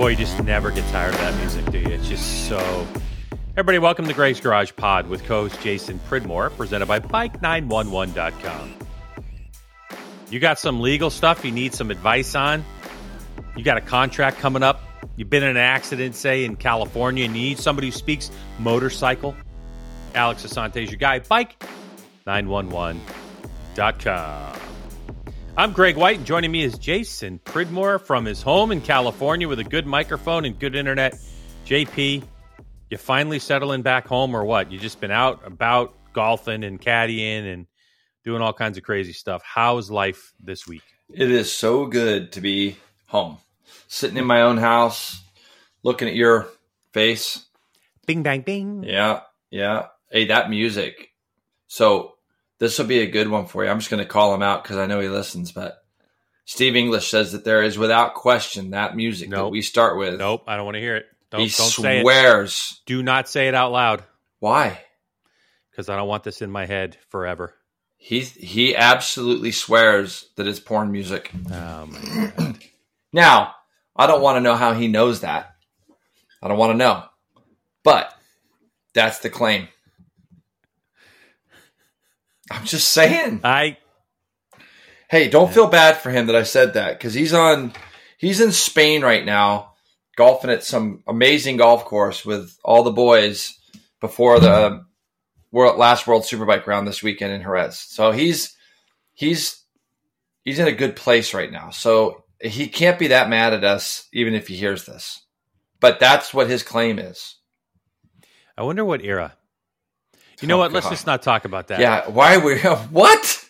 Boy, you just never get tired of that music, do you? It's just so. Everybody, welcome to Greg's Garage Pod with co-host Jason Pridmore, presented by Bike911.com. You got some legal stuff you need some advice on? You got a contract coming up? You've been in an accident, say in California, and you need somebody who speaks motorcycle? Alex Asante is your guy. Bike911.com. I'm Greg White, and joining me is Jason Pridmore from his home in California with a good microphone and good internet. JP, you finally settling back home or what? You just been out about golfing and caddying and doing all kinds of crazy stuff. How's life this week? It is so good to be home, sitting in my own house, looking at your face. Bing, bang, bing. Yeah, yeah. Hey, that music. So this will be a good one for you. I'm just going to call him out because I know he listens. But Steve English says that there is, without question, that music Nope. that we start with. Nope, I don't want to hear it. Don't, he don't say it. swears. Do not say it out loud Why? because I don't want this in my head forever. He he absolutely swears that it's porn music. Oh. Now, I don't want to know how he knows that. I don't want to know. But that's the claim. I'm just saying. I Hey, don't feel bad for him that I said that because he's on, he's in Spain right now, golfing at some amazing golf course with all the boys before the world last World Superbike round this weekend in Jerez. So he's he's he's in a good place right now. So he can't be that mad at us even if he hears this. But that's what his claim is. I wonder what era. You know Oh, what? Let's just not talk about that. Yeah, why we what?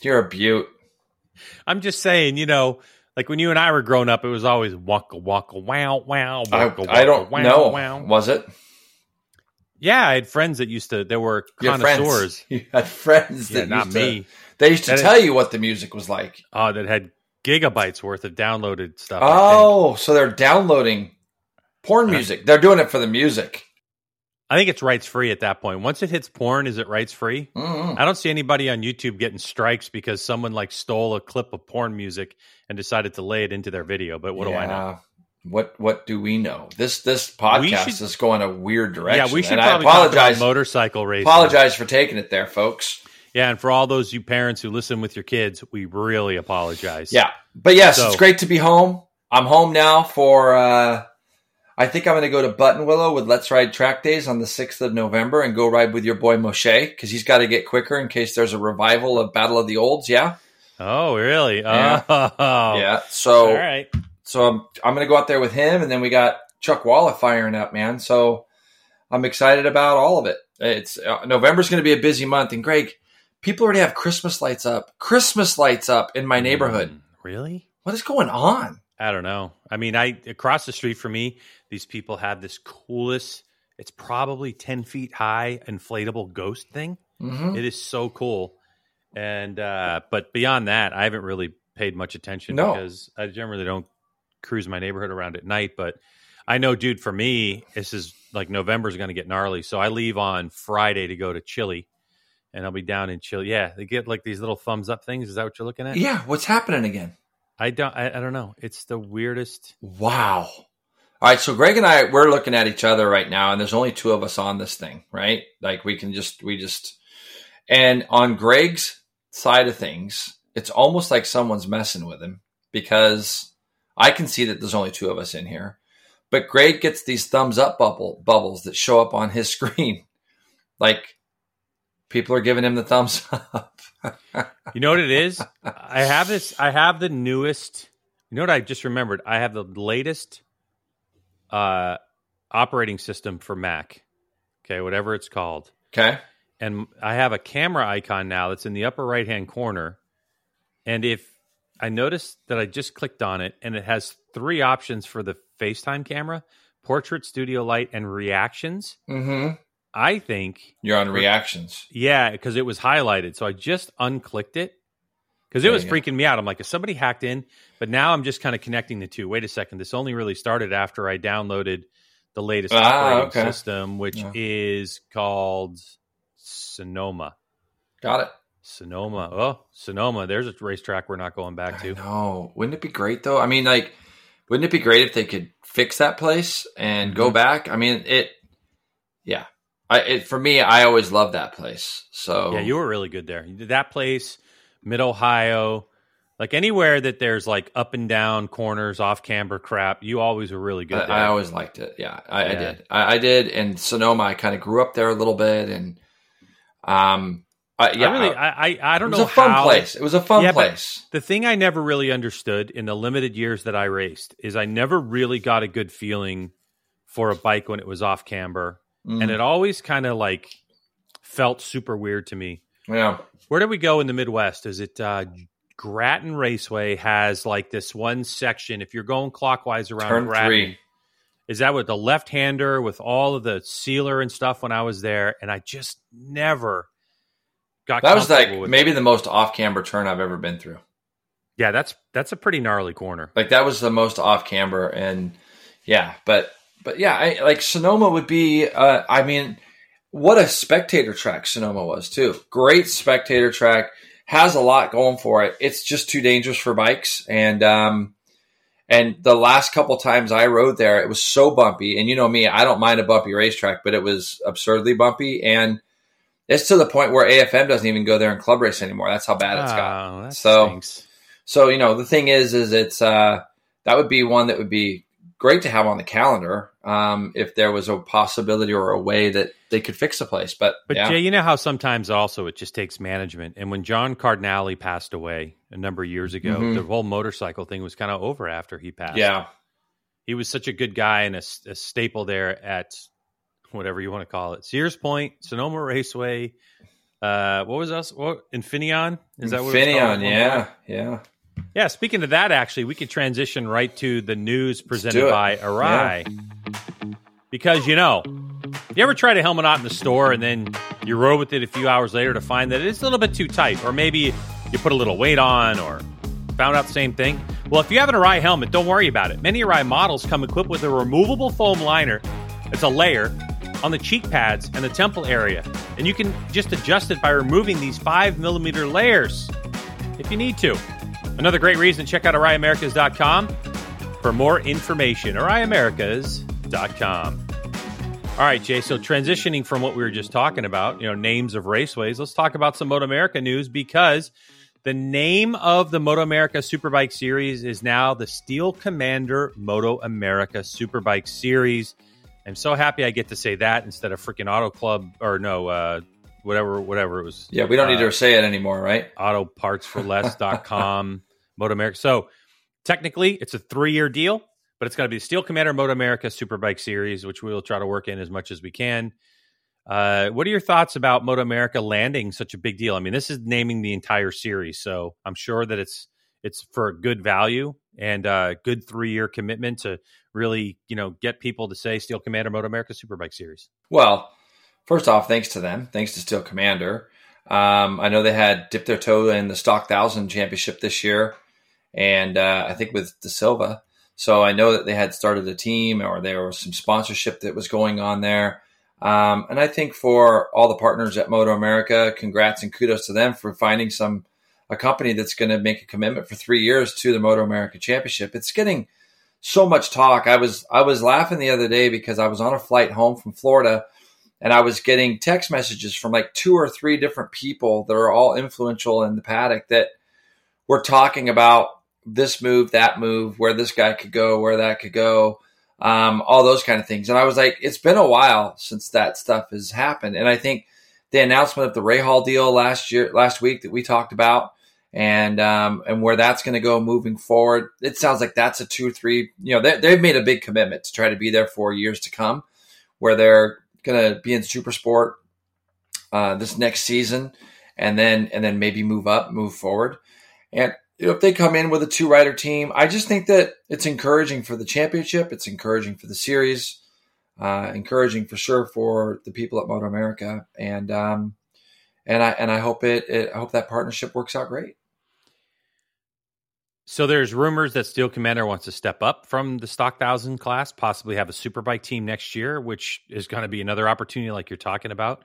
You're a beaut. I'm just saying, you know, like when you and I were growing up, it was always waka waka wow wow. I, Waka, I don't waka, wow, know. wow. Was it? Yeah, I had friends that used to. There were connoisseurs. You had friends Yeah, that not used to, me. They used to That tell you what the music was like. Oh, that had gigabytes worth of downloaded stuff. Oh, so they're downloading porn Uh, music. They're doing it for the music. I think it's rights free at that point. Once it hits porn, is it rights free? Mm-mm. I don't see anybody on YouTube getting strikes because someone like stole a clip of porn music and decided to lay it into their video. But what do I know? What What do we know? This this podcast should- is going a weird direction. Yeah, we should and probably I apologize. motorcycle racing. Apologize for taking it there, folks. Yeah, and for all those you parents who listen with your kids, we really apologize. Yeah, but yes, So- it's great to be home. I'm home now for. uh I think I'm going to go to Buttonwillow with Let's Ride Track Days on the 6th of November and go ride with your boy Moshe because he's got to get quicker in case there's a revival of Battle of the Olds. Yeah, Oh, really? Yeah. Oh, yeah. So All right. so I'm I'm going to go out there with him, and then we got Chuckwalla firing up, man. So I'm excited about all of it. It's uh, November's going to be a busy month, and Greg, people already have Christmas lights up. Christmas lights up in my neighborhood. Mm, really? What is going on? I don't know. I mean, I across the street from me, these people have this coolest. It's probably ten feet high inflatable ghost thing. hmm It is so cool. And uh, but beyond that, I haven't really paid much attention No. because I generally don't cruise my neighborhood around at night. But I know, dude, for me, this is like November's going to get gnarly. So I leave on Friday to go to Chile, and I'll be down in Chile. Yeah, they get like these little thumbs up things. Is that what you're looking at? Yeah, what's happening again? I don't. I, I don't know. It's the weirdest. Wow. All right, so Greg and I we're looking at each other right now, and there's only two of us on this thing, right? Like we can just we just and on Greg's side of things, it's almost like someone's messing with him because I can see that there's only two of us in here. But Greg gets these thumbs up bubble bubbles that show up on his screen. Like people are giving him the thumbs up. You know what it is? I have this. I have the newest. You know what I just remembered? I have the latest uh, operating system for Mac. Okay, whatever it's called, Okay. and I have a camera icon now that's in the upper right hand corner. And if I noticed that I just clicked on it, and it has three options for the FaceTime camera: portrait, studio light, and reactions. Mm-hmm. I think You're on reactions. yeah, because it was highlighted. So I just unclicked it because it was freaking me out. I'm like, is somebody hacked in? But now I'm just kind of connecting the two. Wait a second. This only really started after I downloaded the latest Ah, operating okay. system, which Yeah. is called Sonoma. Got it. Sonoma. Oh, Sonoma. There's a racetrack we're not going back to. No, Wouldn't it be great though? I mean, like wouldn't it be great if they could fix that place and go Mhm. back? I mean, it, yeah. I, it, for me, I always loved that place. So Yeah, you were really good there. You did that place, Mid Ohio, like anywhere that there's like up and down corners, off camber crap. You always were really good I. I always liked it. Yeah, I, I did. I, I did. And Sonoma, I kind of grew up there a little bit, and um, I, yeah, I really, I, I, I it don't was know a fun how. place. It was a fun Yeah, place. The thing I never really understood in the limited years that I raced is I never really got a good feeling for a bike when it was off camber, Mm, and it always kind of like felt super weird to me. Yeah, Where do we go in the Midwest? Is it uh, Grattan Raceway has like this one section? If you're going clockwise around turn Grattan, three. is that with the left hander with all of the sealer and stuff when I was there? And I just never got That was like maybe it. the most off camber turn I've ever been through. yeah. That's that's a pretty gnarly corner. Like that was the most off camber, and yeah, but but yeah, I, like Sonoma would be. Uh, I mean, what a spectator track Sonoma was too. Great spectator track has a lot going for it. It's just too dangerous for bikes, and um, and the last couple times I rode there, it was so bumpy. And you know me, I don't mind a bumpy racetrack, but it was absurdly bumpy, and it's to the point where AFM doesn't even go there and club race anymore. That's how bad it's got. Oh, So- stinks. So you know the thing is, is it's uh, that would be one that would be great to have on the calendar um, if there was a possibility or a way that they could fix the place. But, But yeah, Jay, you know how sometimes also it just takes management. And when John Cardinale passed away a number of years ago, Mhm. the whole motorcycle thing was kind of over after he passed. yeah, he was such a good guy and a, a staple there at whatever you want to call it, Sears Point, Sonoma Raceway. Uh, what was us? What Infineon? Is that what it was called at Infineon? Yeah, yeah. Yeah. Speaking of that, actually, we could transition right to the news presented by Arai. Because you know, you ever try to helmet out in the store and then you rode with it a few hours later to find that it's a little bit too tight, or maybe you put a little weight on, or found out the same thing? Well, if you have an Arai helmet, don't worry about it. Many Arai models come equipped with a removable foam liner. It's a layer on the cheek pads and the temple area, and you can just adjust it by removing these five millimeter layers if you need to. Another great reason to check out AraiAmericas.com for more information. AraiAmericas.com. All right, Jay. So transitioning from what we were just talking about, you know, names of raceways, let's talk about some MotoAmerica news because the name of the MotoAmerica Superbike Series is now the Steel Commander MotoAmerica Superbike Series. I'm so happy I get to say that instead of freaking Auto Club or no, uh, whatever, whatever it was. Yeah, we don't need Uh, to say it anymore, right? autopartsforless.com, MotoAmerica. So technically, it's a three year deal, but it's going to be Steel Commander MotoAmerica Superbike Series, which we'll try to work in as much as we can. Uh, what are your thoughts about MotoAmerica landing such a big deal? I mean, this is naming the entire series, so I'm sure that it's it's for a good value and uh, good three year commitment to really, you know, get people to say Steel Commander MotoAmerica Superbike Series. Well, first off, thanks to them. Thanks to Steel Commander. Um, I know they had dipped their toe in the Stock Thousand Championship this year, and uh, I think with De Silva. So I know that they had started a team, or there was some sponsorship that was going on there. Um, and I think for all the partners at MotoAmerica, congrats and kudos to them for finding some a company that's going to make a commitment for three years to the MotoAmerica Championship. It's getting so much talk. I was I was laughing the other day because I was on a flight home from Florida and I was getting text messages from like two or three different people that are all influential in the paddock that were talking about this move, that move, where this guy could go, where that could go, um, all those kind of things. And I was like, it's been a while since that stuff has happened. And I think the announcement of the Rahal deal last year, last week that we talked about, and um, and where that's going to go moving forward, it sounds like that's a two, three. You know, they, they've made a big commitment to try to be there for years to come, where they're going to be in super sport uh, this next season, and then and then maybe move up, move forward, and you know, if they come in with a two rider team, I just think that it's encouraging for the championship. It's encouraging for the series, uh, encouraging for sure for the people at MotoAmerica, and um, and I and I hope it, it I hope that partnership works out great. So there's rumors that Steel Commander wants to step up from the Stock Thousand class, possibly have a superbike team next year, which is going to be another opportunity like you're talking about.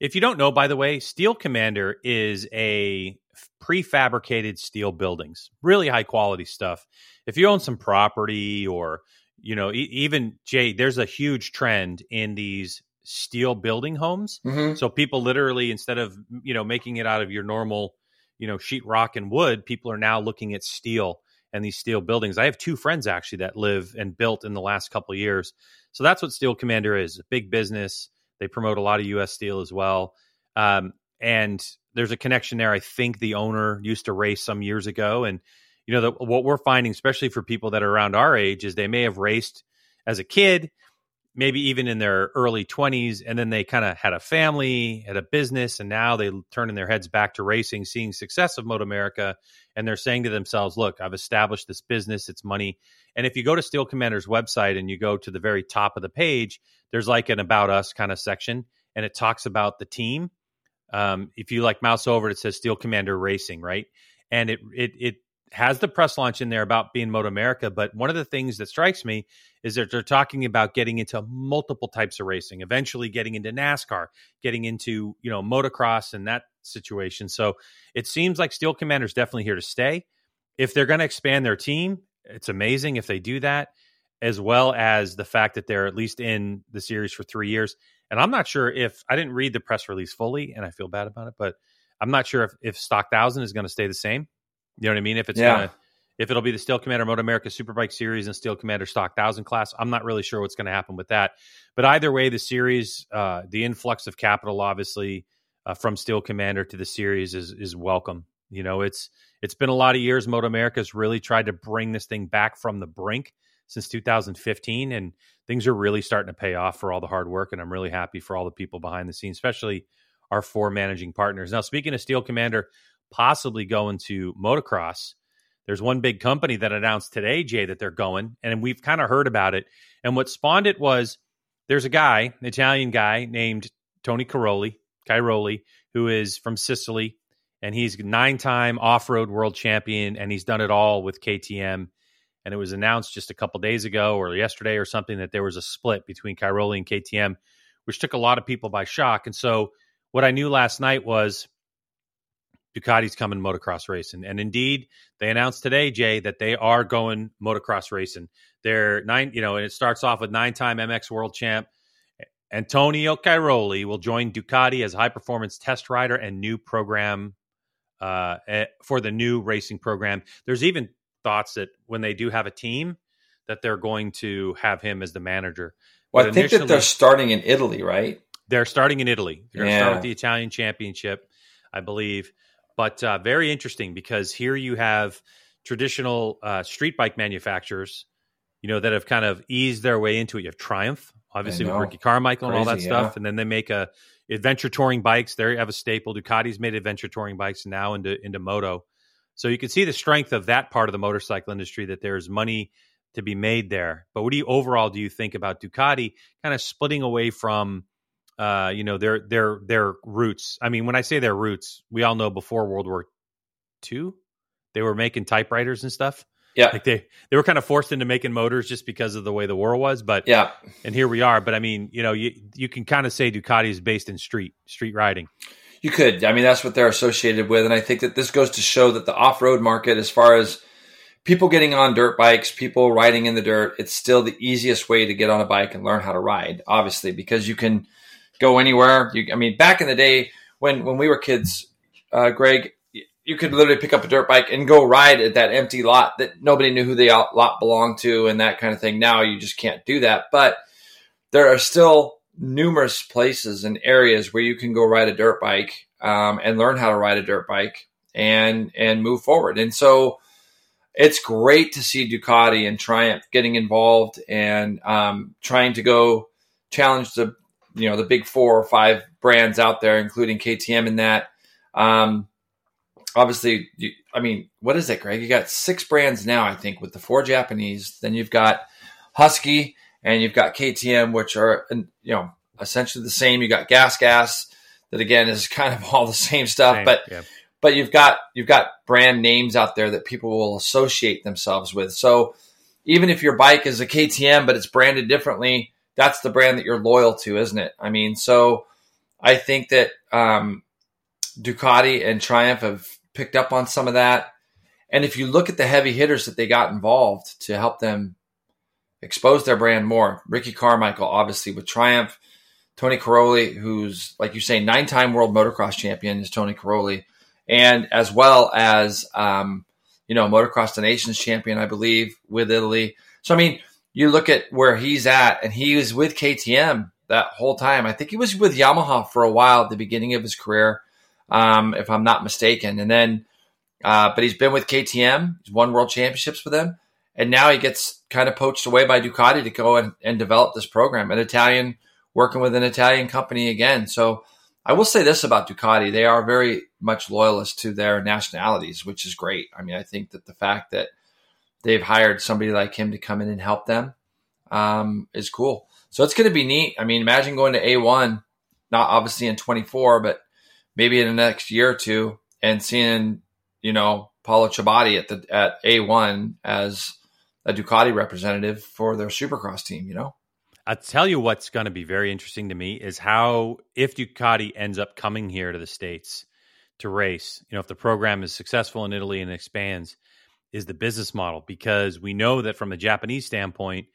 If you don't know, by the way, Steel Commander is a prefabricated steel buildings, really high quality stuff. If you own some property or, you know, e- even Jay, there's a huge trend in these steel building homes. Mhm. So people literally, instead of, you know, making it out of your normal, you know, sheetrock and wood, people are now looking at steel and these steel buildings. I have two friends actually that live and built in the last couple of years. So that's what Steel Commander is a big business. They promote a lot of US steel as well. Um, and there's a connection there. I think the owner used to race some years ago. And, you know, the, what we're finding, especially for people that are around our age, is they may have raced as a kid, maybe even in their early 20s, and then they kind of had a family, had a business, and now they turning their heads back to racing, seeing success of MotoAmerica, and they're saying to themselves, look, I've established this business, it's money. And if you go to Steel Commander's website and you go to the very top of the page, there's like an About Us kind of section, and it talks about the team. Um, if you like mouse over, it says Steel Commander Racing, right? And it it it has the press launch in there about being MotoAmerica. But one of the things that strikes me is that they're talking about getting into multiple types of racing, eventually getting into NASCAR, getting into you know motocross and that situation. So it seems like Steel Commander is definitely here to stay. If they're going to expand their team, it's amazing if they do that, as well as the fact that they're at least in the series for three years. And I'm not sure if I didn't read the press release fully, and I feel bad about it, but I'm not sure if, if Stock Thousand is going to stay the same. You know what I mean? If it's Yeah. going to if it'll be the Steel Commander MotoAmerica Superbike Series and Steel Commander Stock Thousand class, I'm not really sure what's going to happen with that. But either way, the series, uh, the influx of capital, obviously uh, from Steel Commander to the series is is welcome. You know, it's it's been a lot of years. MotoAmerica's really tried to bring this thing back from the brink since 2015, and things are really starting to pay off for all the hard work. And I'm really happy for all the people behind the scenes, especially our four managing partners. Now, speaking of Steel Commander possibly going to motocross, there's one big company that announced today, Jay, that they're going, and we've kind of heard about it. And what spawned it was there's a guy, an Italian guy named Tony Caroli, Cairoli, who is from Sicily, and he's nine time off road world champion, and he's done it all with KTM. And it was announced just a couple days ago or yesterday or something that there was a split between Cairoli and KTM, which took a lot of people by shock. And so what I knew last night was Ducati's coming motocross racing. And indeed, they announced today, Jay, that they are going motocross racing. They're nine, you know, and it starts off with nine time MX world champ. Antonio Cairoli will join Ducati as high performance test rider and new program uh, eh, for the new racing program. There's even thoughts that when they do have a team, that they're going to have him as the manager. Well, But I think that they're starting in Italy, right? they're starting in Italy. They're going to start with the Italian Championship, I believe. But uh, very interesting because here you have traditional uh, street bike manufacturers, you know, that have kind of eased their way into it. You have Triumph, obviously with. Ricky Carmichael and all that Crazy, stuff, yeah. and then they make a adventure touring bikes. There you have a staple. Ducati's made adventure touring bikes now into into moto. So you can see the strength of that part of the motorcycle industry that there's money to be made there. But what do you overall do you think about Ducati kind of splitting away from uh, you know, their their their roots? I mean, when I say their roots, we all know before World War II, they were making typewriters and stuff. Yeah. Like they they were kind of forced into making motors just because of the way the war was. But Yeah. and here we are. But I mean, you know, you you can kind of say Ducati is based in street street riding. You could. I mean, that's what they're associated with. And I think that this goes to show that the off road market, as far as people getting on dirt bikes, people riding in the dirt, it's still the easiest way to get on a bike and learn how to ride, obviously, because you can go anywhere. You, I mean, back in the day when, when we were kids, uh, Greg, you could literally pick up a dirt bike and go ride at that empty lot that nobody knew who the lot belonged to and that kind of thing. Now you just can't do that. But there are still numerous places and areas where you can go ride a dirt bike um, and learn how to ride a dirt bike and and move forward. And so it's great to see Ducati and Triumph getting involved and um, trying to go challenge the you know the big four or five brands out there, including KTM in that. Um, obviously, you, I mean, what is it, Greg? You got six brands now, I think, with the four Japanese. Then you've got Husky and you've got KTM, which are you know essentially the same. You got Gas Gas, that again is kind of all the same stuff, Same, but yeah. but you've got you've got brand names out there that people will associate themselves with. So even if your bike is a KTM but it's branded differently, that's the brand that you're loyal to, isn't it? I mean, so I think that um, Ducati and Triumph have picked up on some of that. And if you look at the heavy hitters that they got involved to help them expose their brand more, Ricky Carmichael, obviously with Triumph, Tony Cairoli, who's like you say, nine-time world motocross champion is Tony Cairoli, and as well as um, you know motocross the nations champion, I believe, with Italy. So I mean, you look at where he's at, and he was with KTM that whole time. I think he was with Yamaha for a while at the beginning of his career, um, if I'm not mistaken. And then, uh, but he's been with KTM. He's won world championships with them, and now he gets kind of poached away by Ducati to go and, and develop this program. An Italian working with an Italian company again. So I will say this about Ducati: they are very much loyalist to their nationalities, which is great. I mean, I think that the fact that they've hired somebody like him to come in and help them um, is cool. So it's going to be neat. I mean, imagine going to A1, not obviously in 24, but maybe in the next year or two and seeing, you know, Paolo Ciabatti at the at A1 as a Ducati representative for their Supercross team, you know? I'll tell you what's going to be very interesting to me is how if Ducati ends up coming here to the States to race, you know, if the program is successful in Italy and expands, is the business model because we know that from a Japanese standpoint,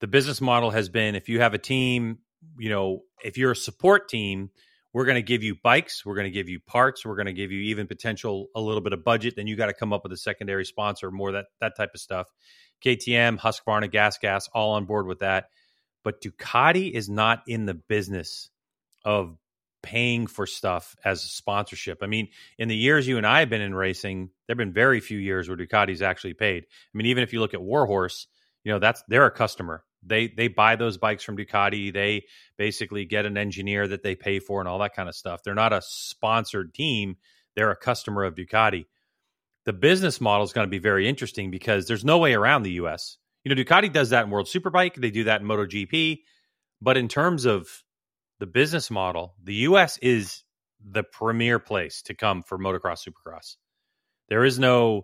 the business model has been if you have a team, you know, if you're a support team, we're going to give you bikes, we're going to give you parts, we're going to give you even potential a little bit of budget. Then you got to come up with a secondary sponsor, more that that type of stuff. KTM, Husqvarna, Gas Gas, all on board with that. But Ducati is not in the business of paying for stuff as a sponsorship. I mean, in the years you and I have been in racing, there've been very few years where Ducati's actually paid. I mean, even if you look at Warhorse, you know that's they're a customer they they buy those bikes from Ducati. They basically get an engineer that they pay for and all that kind of stuff. They're not a sponsored team. They're a customer of Ducati. The business model is going to be very interesting because there's no way around the US. You know, Ducati does that in World Superbike, they do that in MotoGP, but in terms of the business model, the US is the premier place to come for motocross supercross. There is no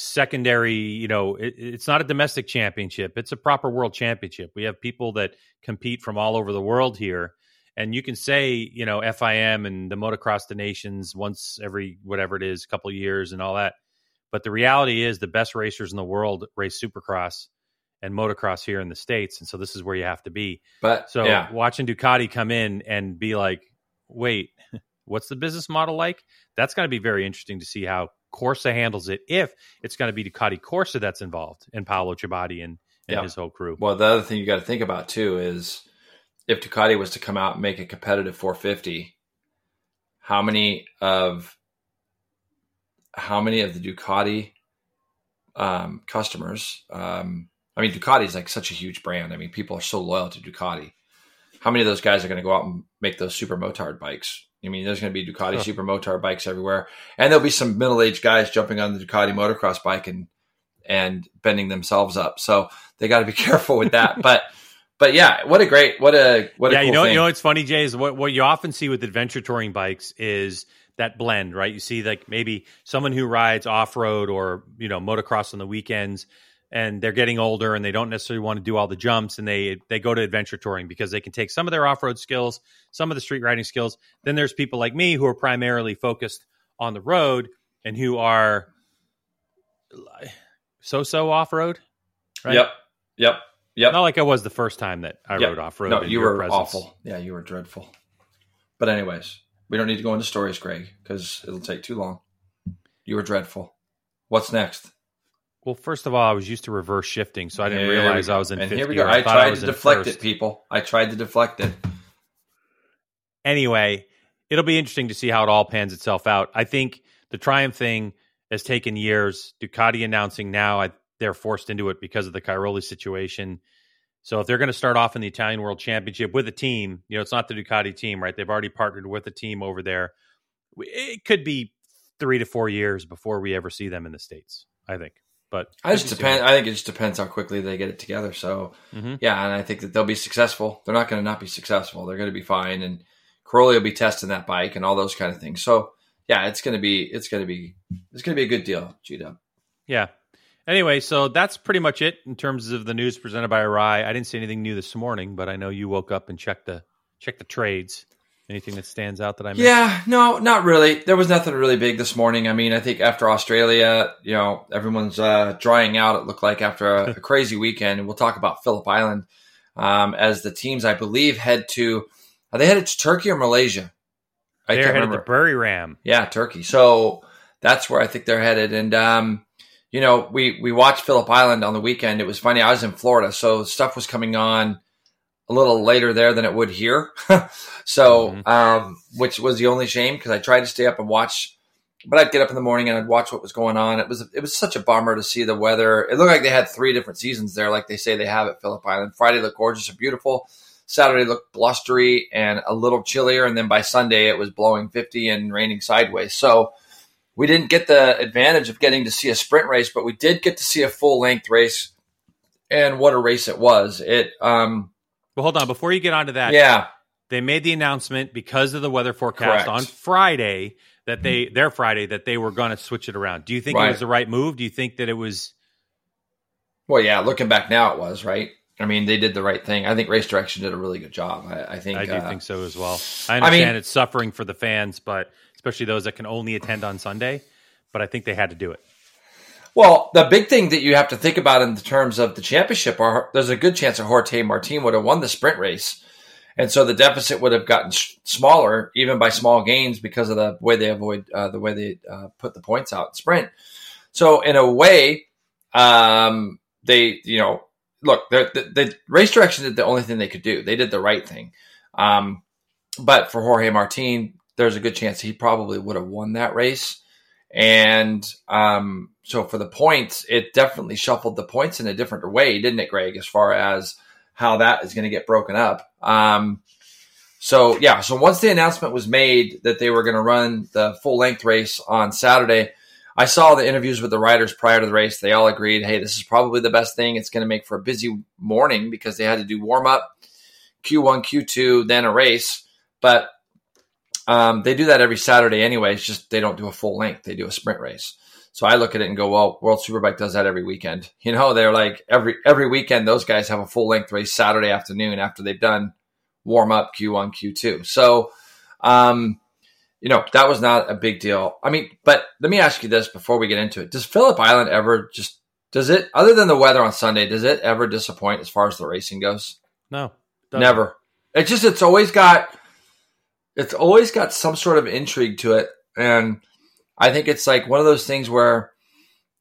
secondary you know it, it's not a domestic championship it's a proper world championship. We have people that compete from all over the world here and you can say you know FIM and the motocross the nations once every whatever it is couple years and all that. But the reality is the best racers in the world race supercross and motocross here in the states and so this is where you have to be. But so yeah. watching ducati come in and be like wait what's the business model like? That's going to be very interesting to see how Corsa handles it if it's going to be Ducati Corsa that's involved and Paolo Ciabatti and, and yeah. his whole crew. Well, the other thing you got to think about too is if Ducati was to come out and make a competitive 450, how many of how many of the Ducati um, customers? Um, I mean, Ducati is like such a huge brand. I mean, people are so loyal to Ducati. How many of those guys are going to go out and make those super motard bikes? I mean, there's going to be Ducati sure. super motard bikes everywhere, and there'll be some middle aged guys jumping on the Ducati motocross bike and and bending themselves up. So they got to be careful with that. but but yeah, what a great what a what yeah. A cool you know thing. you know what's funny, Jay is what what you often see with adventure touring bikes is that blend, right? You see like maybe someone who rides off road or you know motocross on the weekends and they're getting older and they don't necessarily want to do all the jumps and they they go to adventure touring because they can take some of their off-road skills some of the street riding skills. Then there's people like me who are primarily focused on the road and who are so-so off-road right? Yep. Yep. Yep. Not like i was the first time that i yep. rode off-road no you were presence. awful. Yeah you were dreadful. But anyways we don't need to go into stories greg because it'll take too long. You were dreadful. What's next well, first of all, I was used to reverse shifting, so I didn't realize I was in. And here we go. I, I tried I to deflect it, people. I tried to deflect it. Anyway, it'll be interesting to see how it all pans itself out. I think the Triumph thing has taken years. Ducati announcing now, I, they're forced into it because of the Cairoli situation. So if they're going to start off in the Italian World Championship with a team, you know, it's not the Ducati team, right? They've already partnered with a team over there. It could be three to four years before we ever see them in the states. I think. But I just depend. I think it just depends how quickly they get it together. So mm-hmm. yeah, and I think that they'll be successful. They're not going to not be successful. They're going to be fine, and Cairoli will be testing that bike and all those kind of things. So yeah, it's going to be it's going to be it's going to be a good deal, G Yeah. Anyway, so that's pretty much it in terms of the news presented by Arai. I didn't see anything new this morning, but I know you woke up and checked the checked the trades. Anything that stands out that I missed? Yeah, no, not really. There was nothing really big this morning. I mean, I think after Australia, you know, everyone's uh, drying out. It looked like after a, a crazy weekend. And we'll talk about Phillip Island um, as the teams, I believe, head to. Are they headed to Turkey or Malaysia? I they're headed remember. to Buriram. Yeah, Turkey. So that's where I think they're headed. And um, you know, we we watched Phillip Island on the weekend. It was funny. I was in Florida, so stuff was coming on a little later there than it would here. so, mm-hmm. um, which was the only shame because I tried to stay up and watch, but I'd get up in the morning and I'd watch what was going on. It was it was such a bummer to see the weather. It looked like they had three different seasons there, like they say they have at Phillip Island. Friday looked gorgeous and beautiful. Saturday looked blustery and a little chillier, and then by Sunday it was blowing fifty and raining sideways. So. We didn't get the advantage of getting to see a sprint race, but we did get to see a full length race, and what a race it was! It um, but hold on, before you get onto that, yeah, they made the announcement because of the weather forecast Correct. on Friday that they their Friday that they were going to switch it around. Do you think right. it was the right move? Do you think that it was? Well, yeah, looking back now, it was right. I mean, they did the right thing. I think Race Direction did a really good job. I, I think I do uh, think so as well. I understand I mean, it's suffering for the fans, but especially those that can only attend on Sunday. But I think they had to do it. Well, the big thing that you have to think about in terms of the championship are there's a good chance that Jorge Martin would have won the sprint race. And so the deficit would have gotten smaller, even by small gains, because of the way they avoid uh, the way they uh, put the points out in sprint. So in a way, um, they you know look the, the, race direction did the only thing they could do. They did the right thing. Um, but for Jorge Martin, there's a good chance he probably would have won that race. And um, so for the points, it definitely shuffled the points in a different way, didn't it, Greg? As far as how that is going to get broken up. Um, so yeah, so once the announcement was made that they were going to run the full length race on Saturday, I saw the interviews with the riders prior to the race. They all agreed, hey, this is probably the best thing. It's going to make for a busy morning because they had to do warm up, Q1, Q2, then a race. But um, they do that every Saturday anyway. It's just they don't do a full length; they do a sprint race. So I look at it and go, well, World Superbike does that every weekend. You know, they're like every every weekend those guys have a full length race Saturday afternoon after they've done warm up Q1, Q2. So, um, you know, that was not a big deal. I mean, but let me ask you this before we get into it: Does Phillip Island ever just does it, other than the weather on Sunday, does it ever disappoint as far as the racing goes? No, never. It's just it's always got it's always got some sort of intrigue to it, and I think it's like one of those things where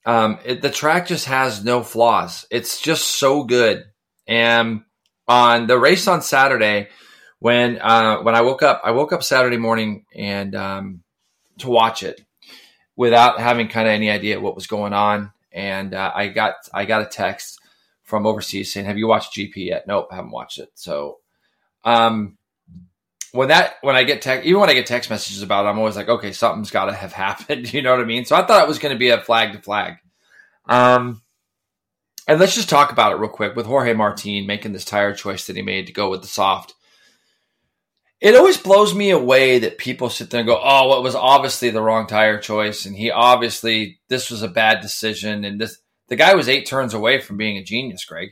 um, it, the track just has no flaws. It's just so good. And on the race on Saturday, when uh, when I woke up, I woke up Saturday morning and um, to watch it without having kind of any idea what was going on. And uh, I got I got a text from overseas saying, "Have you watched GP yet?" Nope, haven't watched it. So, um, when that when I get text even when I get text messages about it, I'm always like, okay, something's got to have happened. You know what I mean? So I thought it was going to be a flag to flag. Um, and let's just talk about it real quick with Jorge Martin making this tire choice that he made to go with the soft. It always blows me away that people sit there and go, "Oh, well, it was obviously the wrong tire choice, and he obviously this was a bad decision." And this, the guy was eight turns away from being a genius, Greg.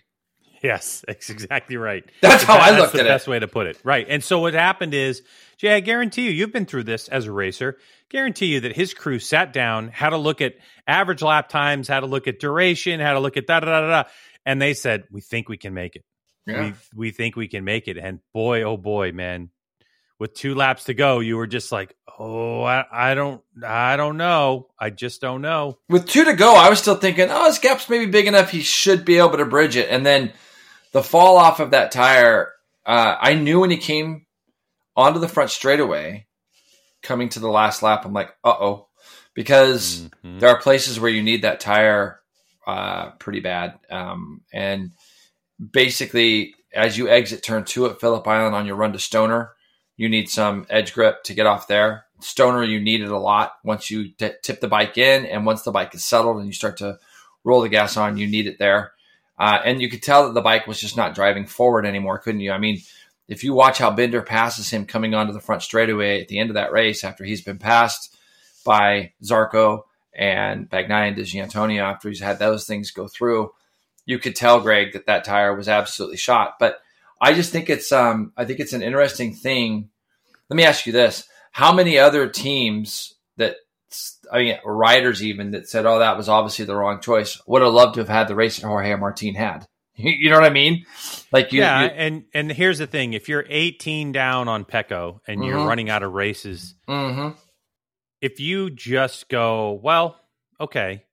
Yes, that's exactly right. That's how I looked at it. Best way to put it. Right. And so what happened is, Jay, I guarantee you, you've been through this as a racer. Guarantee you that his crew sat down, had a look at average lap times, had a look at duration, had a look at da da da da, and they said, "We think we can make it. Yeah. We we think we can make it." And boy, oh boy, man, with two laps to go, you were just like, "Oh, I, I don't, I don't know. I just don't know." With two to go, I was still thinking, "Oh, his gap's maybe big enough. He should be able to bridge it." And then the fall off of that tire, uh, I knew when he came onto the front straightaway, coming to the last lap, I'm like, uh oh, because mm-hmm. there are places where you need that tire uh, pretty bad. Um, and basically, as you exit turn two at Phillip Island on your run to Stoner, you need some edge grip to get off there. Stoner, you need it a lot once you t- tip the bike in, and once the bike is settled and you start to roll the gas on, you need it there. Uh, and you could tell that the bike was just not driving forward anymore, couldn't you? I mean, if you watch how Binder passes him coming onto the front straightaway at the end of that race after he's been passed by Zarco and Bagnaia and Di Giannantonio after he's had those things go through, you could tell Greg that that tire was absolutely shot. But I just think it's um, I think it's an interesting thing let me ask you this: How many other teams that I mean, riders even that said, "Oh, that was obviously the wrong choice," would have loved to have had the race that Jorge Martin had. You know what I mean? Like, you, yeah. You, and and here's the thing: if you're 18 down on Pecco and mm-hmm. you're running out of races, mm-hmm. if you just go, well, okay,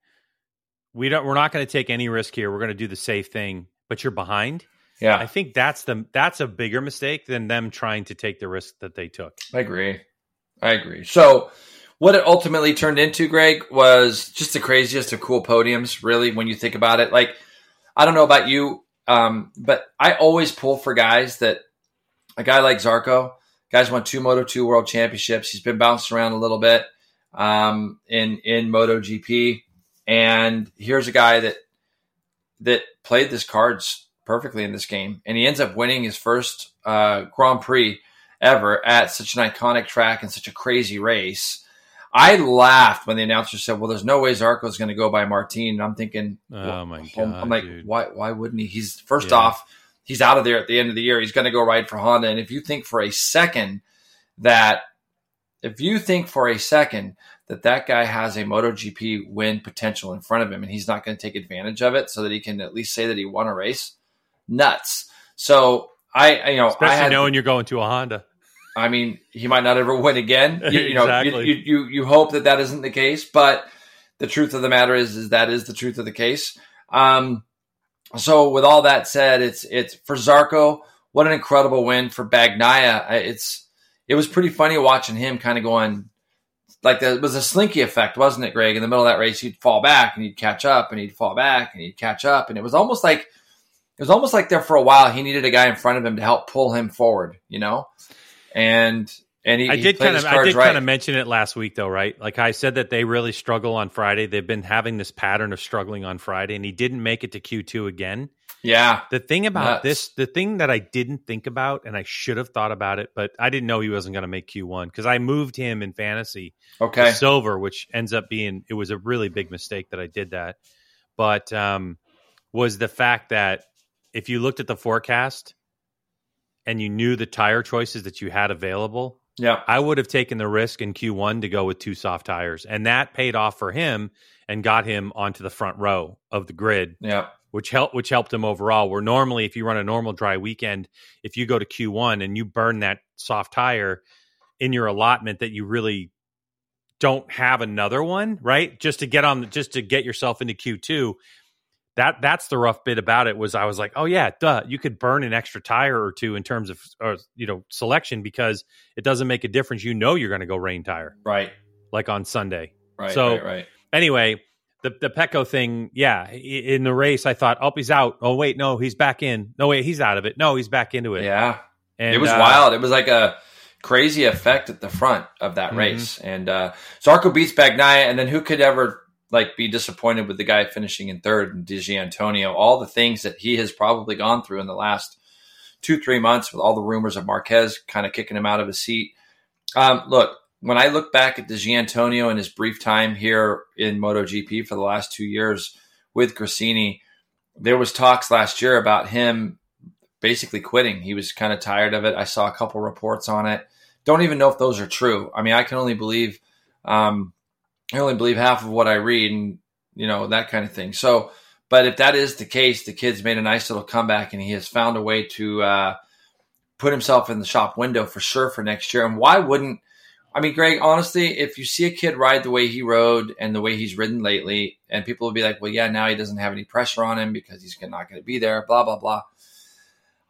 we don't, we're not going to take any risk here. We're going to do the safe thing, but you're behind. Yeah, I think that's the that's a bigger mistake than them trying to take the risk that they took. I agree. I agree. So what it ultimately turned into, Greg, was just the craziest of cool podiums, really, when you think about it. Like, I don't know about you, um, but I always pull for guys that a guy like Zarco, guys won two Moto2 world championships. He's been bounced around a little bit um, in, in MotoGP. And here's a guy that that played this cards perfectly in this game. And he ends up winning his first uh, Grand Prix ever at such an iconic track and such a crazy race. I laughed when the announcer said, "Well, there's no way Zarco is going to go by Martin." And I'm thinking, "Oh my god!" I'm like, dude. "Why? Why wouldn't he?" He's first yeah. off, he's out of there at the end of the year. He's going to go ride for Honda. And if you think for a second that, if you think for a second that that guy has a MotoGP win potential in front of him, and he's not going to take advantage of it, so that he can at least say that he won a race, nuts. So I, you know, especially I had, knowing you're going to a Honda. I mean, he might not ever win again. You, you know, exactly. you, you, you hope that that isn't the case, but the truth of the matter is, is that is the truth of the case. Um, so with all that said, it's it's for Zarco. What an incredible win for Bagnaia. It's it was pretty funny watching him kind of going like there was a slinky effect, wasn't it, Greg? In the middle of that race, he'd fall back and he'd catch up and he'd fall back and he'd catch up, and it was almost like it was almost like there for a while he needed a guy in front of him to help pull him forward, you know and and he, I did kind of I did right. kind of mention it last week though, right? Like I said that they really struggle on Friday. They've been having this pattern of struggling on Friday, and he didn't make it to Q two again. Yeah. The thing about Nuts. this, the thing that I didn't think about, and I should have thought about it, but I didn't know he wasn't going to make Q one because I moved him in fantasy. Okay. silver, which ends up being it was a really big mistake that I did that, but um, was the fact that if you looked at the forecast and you knew the tire choices that you had available, yeah, I would have taken the risk in Q1 to go with two soft tires, and that paid off for him and got him onto the front row of the grid. Yeah, which helped which helped him overall. Where normally, if you run a normal dry weekend, if you go to Q1 and you burn that soft tire in your allotment, that you really don't have another one, right? Just to get on, just to get yourself into Q2 that that's the rough bit about it was I was like, oh yeah, duh, you could burn an extra tire or two in terms of or, you know selection because it doesn't make a difference. You know you're going to go rain tire, right? Like on Sunday, right? So right, right. anyway, the the Pecco thing, yeah, in the race I thought, oh he's out. Oh wait, no, he's back in. No wait, he's out of it. No, he's back into it. Yeah, and, it was uh, wild. It was like a crazy effect at the front of that mm-hmm. race. And uh, Zarco beats Bagnaia, and then who could ever like be disappointed with the guy finishing in third and Di Giannantonio, all the things that he has probably gone through in the last two, three months with all the rumors of Marquez kind of kicking him out of his seat. Um, look, when I look back at Di Giannantonio and his brief time here in MotoGP for the last two years with Gresini, there was talks last year about him basically quitting. He was kind of tired of it. I saw a couple reports on it. Don't even know if those are true. I mean, I can only believe um, I only believe half of what I read and, you know, that kind of thing. So, but if that is the case, the kid's made a nice little comeback and he has found a way to uh, put himself in the shop window for sure for next year. And why wouldn't, I mean, Greg, honestly, if you see a kid ride the way he rode and the way he's ridden lately, and people will be like, well, yeah, now he doesn't have any pressure on him because he's not going to be there, blah, blah, blah.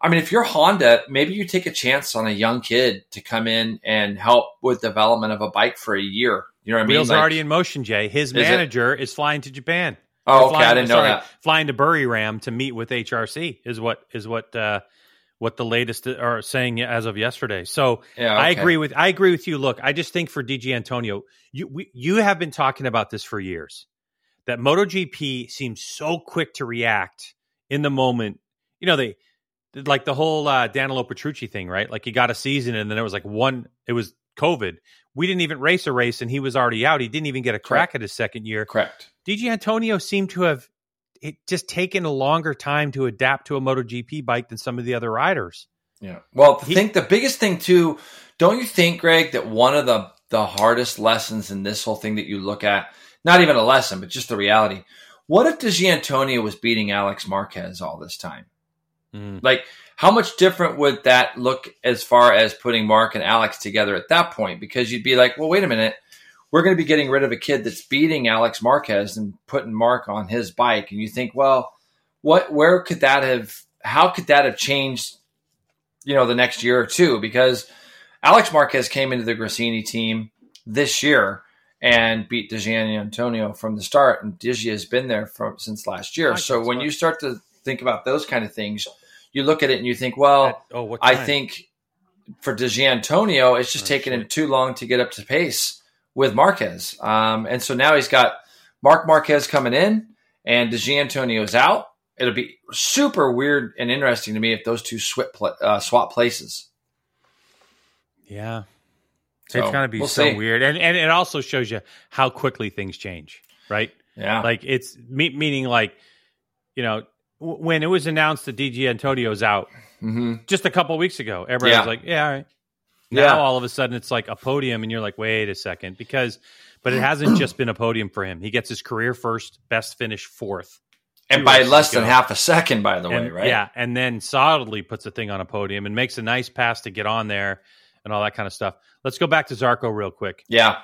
I mean, if you're Honda, maybe you take a chance on a young kid to come in and help with development of a bike for a year you know what I mean? Wheels like, already in motion, Jay. His manager is, is flying to Japan. Oh, okay. Flying, I didn't know sorry, that. Flying to Buriram to meet with HRC is what is what uh, what the latest are saying as of yesterday. So yeah, okay. I agree with I agree with you. Look, I just think for DG Antonio, you we, you have been talking about this for years. That MotoGP seems so quick to react in the moment. You know they like the whole uh, Danilo Petrucci thing, right? Like he got a season and then it was like one. It was COVID we didn't even race a race and he was already out. He didn't even get a crack Correct. at his second year. Correct. Di Antonio seemed to have it just taken a longer time to adapt to a MotoGP bike than some of the other riders. Yeah. Well, I think the biggest thing too, don't you think, Greg, that one of the the hardest lessons in this whole thing that you look at, not even a lesson, but just the reality. What if DJ Antonio was beating Alex Marquez all this time? Mm. Like, how much different would that look as far as putting Marc and Alex together at that point? Because you'd be like, well, wait a minute. We're going to be getting rid of a kid that's beating Alex Marquez and putting Marc on his bike. And you think, well, what, where could that have, how could that have changed, you know, the next year or two? Because Alex Marquez came into the Gresini team this year and beat Di Giannantonio from the start, and Digi has been there from since last year. So when you start to think about those kind of things, you look at it and you think, well, At, oh, I think for Di Giannantonio, it's just oh, taken him too long to get up to pace with Marquez, um, and so now he's got Marc Marquez coming in, and Di Giannantonio's out. It'll be super weird and interesting to me if those two swap, uh, swap places. Yeah. So, it's going to be we'll so see. weird. And, and it also shows you how quickly things change, right? Yeah. Like it's me- meaning like, you know, when it was announced that Di Giannantonio's out mm-hmm. just a couple weeks ago, everybody yeah. was like, yeah, all right. Now yeah. all of a sudden it's like a podium and you're like, wait a second, because, but it hasn't just been a podium for him. He gets his career first, best finish fourth. And by less than half a second, by the and, way, right? Yeah. And then solidly puts the thing on a podium and makes a nice pass to get on there and all that kind of stuff. Let's go back to Zarco real quick. Yeah.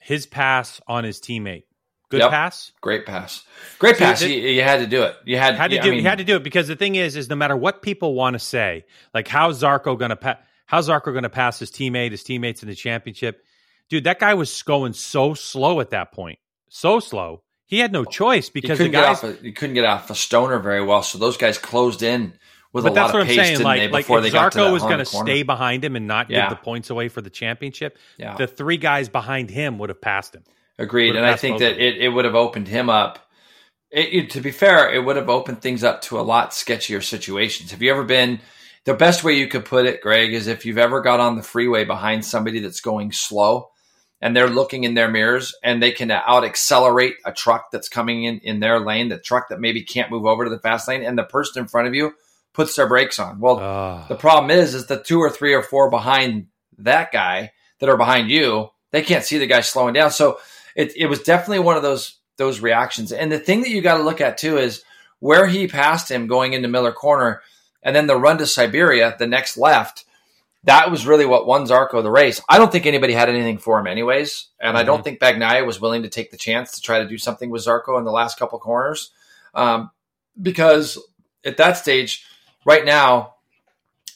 His pass on his teammate. Good yep. pass. Great pass. Great pass. The, you, you, had to do it. You had, had to do. I mean, you had to do it because the thing is, is no matter what people want to say, like how's Zarco going to pass? How's Zarco going to pass his teammate, his teammates in the championship? Dude, that guy was going so slow at that point, so slow. He had no choice because the guys he couldn't get off a stoner very well, so those guys closed in with but a lot of pace, saying. Like, like if Zarco was going to stay behind him and not yeah. give the points away for the championship, yeah. the three guys behind him would have passed him. Agreed, and I think that it, it would have opened him up. It, it, to be fair, it would have opened things up to a lot sketchier situations. Have you ever been? The best way you could put it, Greg, is if you've ever got on the freeway behind somebody that's going slow, and they're looking in their mirrors, and they can out accelerate a truck that's coming in in their lane, the truck that maybe can't move over to the fast lane, and the person in front of you puts their brakes on. Well, uh. the problem is, is the two or three or four behind that guy that are behind you, they can't see the guy slowing down. So it, it was definitely one of those those reactions. And the thing that you got to look at too is where he passed him going into Miller Corner, and then the run to Siberia, the next left. That was really what won Zarco the race. I don't think anybody had anything for him, anyways, and mm-hmm. I don't mm-hmm. think Bagnaia was willing to take the chance to try to do something with Zarco in the last couple corners, um, because at that stage right now,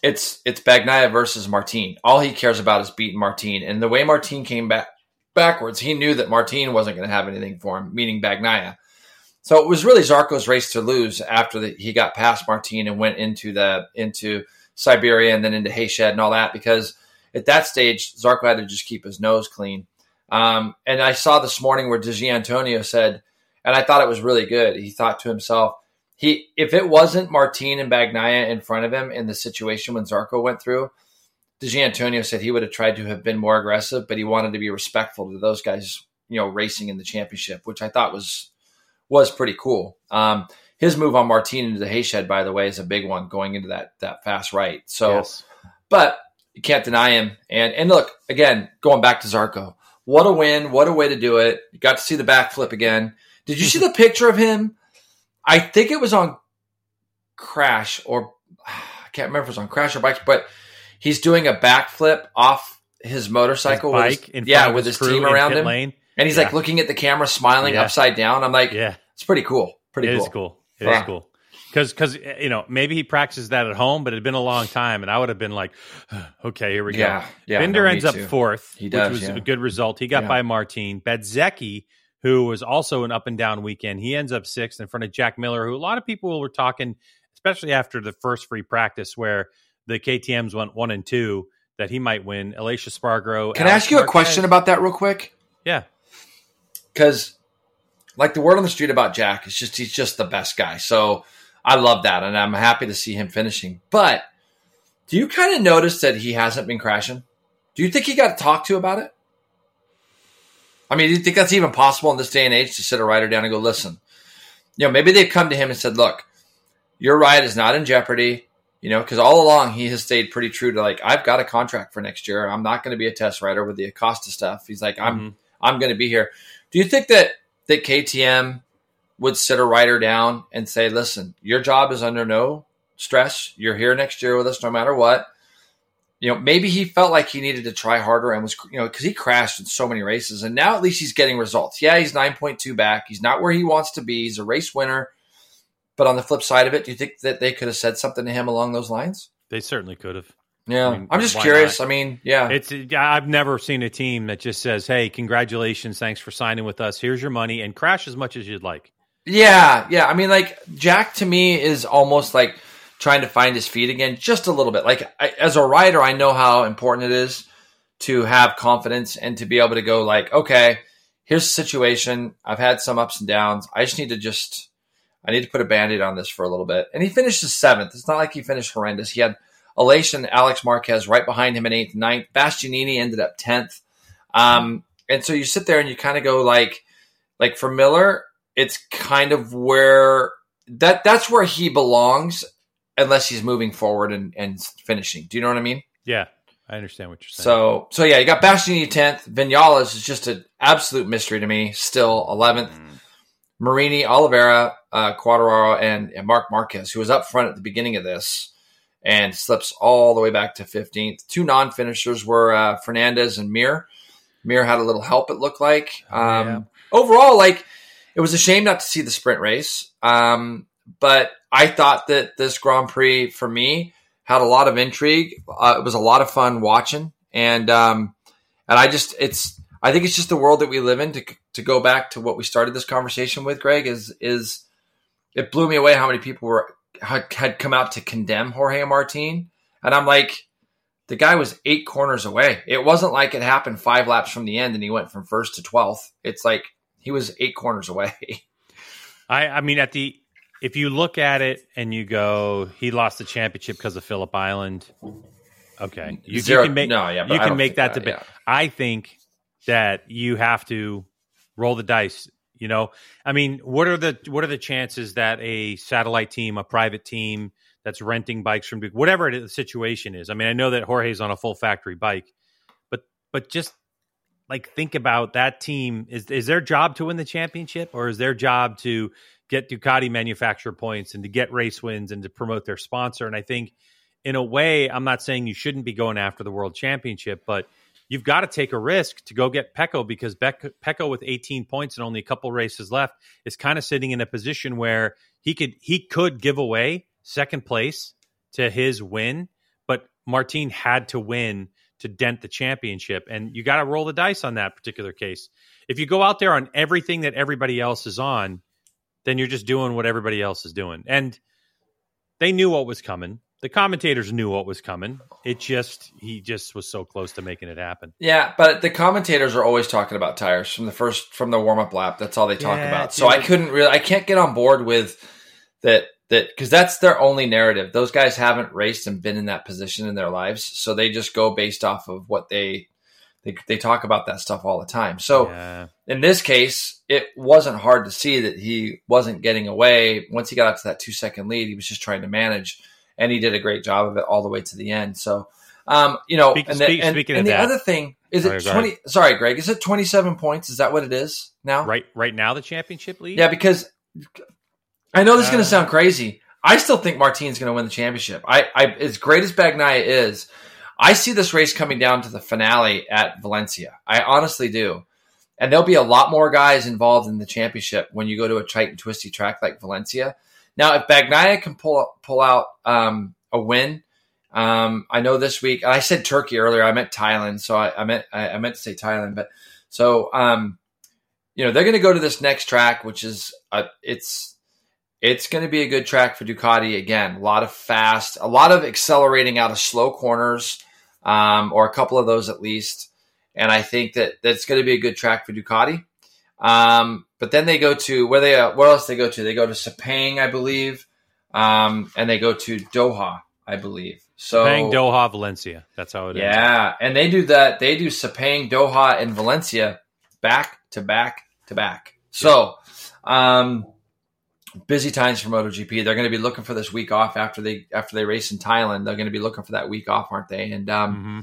it's it's Bagnaia versus Martin. All he cares about is beating Martin. And the way Martin came back backwards, he knew that Martin wasn't going to have anything for him, meaning Bagnaia. So it was really Zarco's race to lose after the, he got past Martin and went into the into Siberia and then into Hayshed and all that because at that stage Zarco had to just keep his nose clean. Um, and I saw this morning where Di Giannantonio said, and I thought it was really good. He thought to himself, he if it wasn't Martin and Bagnaia in front of him in the situation when Zarco went through, Di Giannantonio said he would have tried to have been more aggressive, but he wanted to be respectful to those guys, you know, racing in the championship, which I thought was was pretty cool. Um, his move on Martin into the Hayshed, by the way, is a big one going into that that fast right. So, yes. but you can't deny him. And and look again, going back to Zarco, what a win! What a way to do it! You got to see the backflip again. Did you see the picture of him I think it was on Crash or I can't remember if it was on Crash or Bikes, but he's doing a backflip off his motorcycle his bike with his, yeah, with his team around him. Lane. And he's yeah. like looking at the camera, smiling yeah. upside down. I'm like, yeah, it's pretty cool. Pretty it cool. It is cool. It yeah. is cool. Because, because you know, maybe he practices that at home, but it had been a long time, and I would have been like, okay, here we go. Binder no, ends up fourth, he does, which was a good result. He got by Martin. Bezzecchi who was also an up and down weekend. He ends up sixth in front of Jack Miller, who a lot of people were talking, especially after the first free practice where the KTM's went one and two, that he might win. Aleix Espargaro. Can Alex I ask you Marquez. a question about that real quick? Yeah. Because, like the word on the street about Jack, is just he's just the best guy. So I love that, and I'm happy to see him finishing. But do you kind of notice that he hasn't been crashing? Do you think he got talked to about it? I mean, do you think that's even possible in this day and age to sit a rider down and go, listen, you know, maybe they've come to him and said, look, your ride is not in jeopardy. You know, because all along he has stayed pretty true to like I've got a contract for next year. I'm not going to be a test rider with the Acosta stuff. He's like I'm Mhm. I'm going to be here. Do you think that that KTM would sit a rider down and say, "Listen, your job is under no stress. You're here next year with us, no matter what." You know, maybe he felt like he needed to try harder and was, you know, because he crashed in so many races, and now at least he's getting results. Yeah, he's nine point two back. He's not where he wants to be. He's a race winner. But on the flip side of it, do you think that they could have said something to him along those lines? They certainly could have. Yeah, I mean, am just curious. not? I mean, yeah, It's I've never seen a team that just says, "Hey, congratulations, thanks for signing with us. Here's your money and crash as much as you'd like." Yeah, yeah. I mean, like Jack to me is almost like trying to find his feet again, just a little bit. Like I, as a writer, I know how important it is to have confidence and to be able to go like, okay, here's the situation. I've had some ups and downs. I just need to just, I need to put a band-aid on this for a little bit. And he finished his seventh. It's not like he finished horrendous. He had Elation, Alex Marquez right behind him in eighth, and ninth. Bastianini ended up tenth. Um, and so you sit there and you kind of go like, like for Miller, it's kind of where that that's where he belongs, unless he's moving forward and, and finishing. Do you know what I mean? Yeah, I understand what you're saying. So so yeah, you got Bastianini tenth. Vinales is just an absolute mystery to me. Still eleventh. Mm. Marini, Oliveira, uh, Quartararo, and, and Marc Marquez, who was up front at the beginning of this and slips all the way back to 15th. Two non finishers were uh, Fernandez and Mir. Mir had a little help, it looked like. Oh, Um, yeah. Overall, like, it was a shame not to see the sprint race. Um, but I thought that this Grand Prix, for me, had a lot of intrigue. Uh, it was a lot of fun watching. And, um, and I just, it's, I think it's just the world that we live in. To to go back to what we started this conversation with, Greg, is is it blew me away how many people were had, had come out to condemn Jorge Martin, and I'm like, the guy was eight corners away. It wasn't like it happened five laps from the end and he went from first to twelfth. It's like he was eight corners away. I, I mean, at the if you look at it and you go, he lost the championship because of Phillip Island. Okay, you, you can make no, yeah, you I can make think that debate. yeah. I think that you have to roll the dice. You know, I mean, what are the what are the chances that a satellite team, a private team that's renting bikes from whatever the situation is? I mean, I know that Jorge's on a full factory bike, but but just like think about that team is is their job to win the championship or is their job to get Ducati manufacturer points and to get race wins and to promote their sponsor? And I think in a way, I'm not saying you shouldn't be going after the world championship, but you've got to take a risk to go get Pecco because Bec- Pecco with 18 points and only a couple races left is kind of sitting in a position where he could he could give away second place to his win, but Martin had to win to dent the championship, and you got to roll the dice on that particular case. If you go out there on everything that everybody else is on, then you're just doing what everybody else is doing, and they knew what was coming. The commentators knew what was coming. It just he just was so close to making it happen. Yeah, but the commentators are always talking about tires from the first from the warm up lap. That's all they talk Yeah, about. So I couldn't really, I can't get on board with that. That because that's their only narrative. Those guys haven't raced and been in that position in their lives, so they just go based off of what they they they talk about that stuff all the time. So yeah. in this case, it wasn't hard to see that he wasn't getting away. Once he got up to that two second lead, he was just trying to manage, and he did a great job of it all the way to the end. So, um, you know, Speak- and the, speak- and, speaking and of the that- other thing is it twenty? Sorry, Greg, is it twenty seven points? Is that what it is now? right right now the championship lead. Yeah, because I know this is going Uh. to sound crazy. I still think Martin's going to win the championship. I, I, as great as Bagnaia is, I see this race coming down to the finale at Valencia. I honestly do. And there'll be a lot more guys involved in the championship when you go to a tight and twisty track like Valencia. Now, if Bagnaia can pull pull out um, a win, um, I know this week. I said Turkey earlier. I meant Thailand, so I, I meant I, I meant to say Thailand. But so um, you know they're going to go to this next track, which is uh, it's it's going to be a good track for Ducati again. A lot of fast, a lot of accelerating out of slow corners, um, or a couple of those at least. And I think that that's going to be a good track for Ducati. Um, but then they go to where they uh, where else they go to? They go to Sepang, I believe, um, and they go to Doha, I believe. So Sepang, Doha, Valencia. That's how it is. yeah, and they do that. They do Sepang, Doha, and Valencia back to back to back. So, um, busy times for MotoGP. They're going to be looking for this week off after they after they race in Thailand. They're going to be looking for that week off, aren't they? And um, Mm-hmm.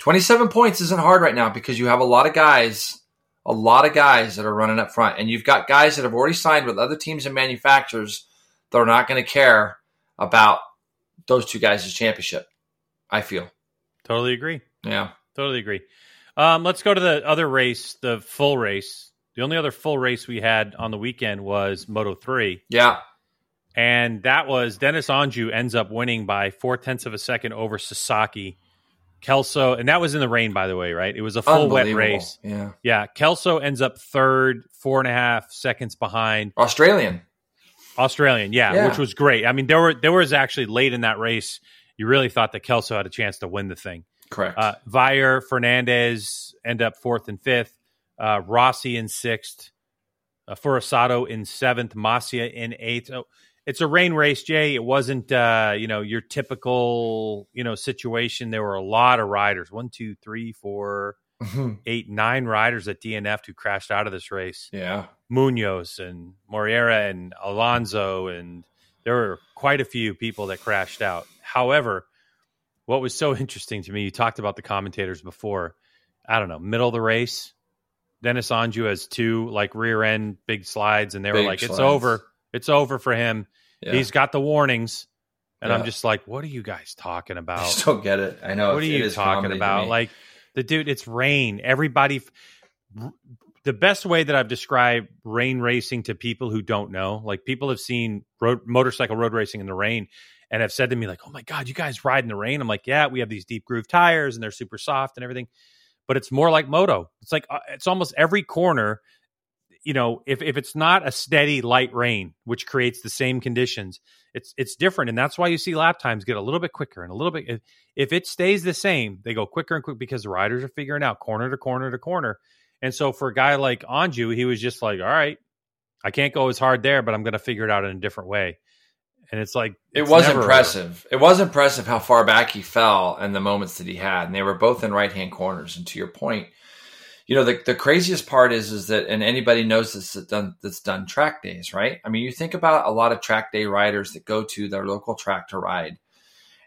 27 points isn't hard right now because you have a lot of guys, a lot of guys that are running up front, and you've got guys that have already signed with other teams and manufacturers that are not going to care about those two guys' championship. I feel. Totally agree. Yeah. Totally agree. Um, let's go to the other race, the full race. The only other full race we had on the weekend was Moto 3. Yeah. And that was Deniz Öncü ends up winning by four tenths of a second over Sasaki. Kelso, and that was in the rain, by the way, right? It was a full wet race. Yeah. Yeah. Kelso ends up third, four and a half seconds behind Australian. Australian. Yeah, Yeah. which was great. I mean, there were there was actually late in that race, you really thought that Kelso had a chance to win the thing. Correct. Uh, Veijer, Fernandez end up fourth and fifth. Uh, Rossi in sixth. Uh, Furusato in seventh. Masia in eighth. So it's a rain race, Jay. It wasn't, uh, you know, your typical, you know, situation. There were a lot of riders. One, two, three, four, Mhm. eight, nine riders at DNF who crashed out of this race. yeah. Munoz and Moreira and Alonso, and there were quite a few people that crashed out. However, what was so interesting to me, you talked about the commentators before. I don't know, middle of the race, Deniz Öncü has two like rear end big slides, and they were Big like, "It's over, it's over for him." Yeah. He's got the warnings, and I'm just like, "What are you guys talking I about?" just don't get it. I know. what are you talking about? Like the dude, it's rain. Everybody, the best way that I've described rain racing to people who don't know, like people have seen road motorcycle road racing in the rain and have said to me, like, "Oh my god, you guys ride in the rain." I'm like, "Yeah, we have these deep groove tires and they're super soft and everything." But it's more like moto. It's like uh, it's almost every corner. You know, if if it's not a steady light rain, which creates the same conditions, it's it's different, and that's why you see lap times get a little bit quicker and a little bit. If, if it stays the same, they go quicker and quicker because the riders are figuring out corner to corner to corner. And so for a guy like Öncü, he was just like, "All right, I can't go as hard there, but I'm going to figure it out in a different way." And it's like It was never over. impressive. It was impressive how far back he fell and the moments that he had, and they were both in right hand corners. And to your point, you know the the craziest part is is that, and anybody knows this that done that's done track days, right? I mean, you think about a lot of track day riders that go to their local track to ride.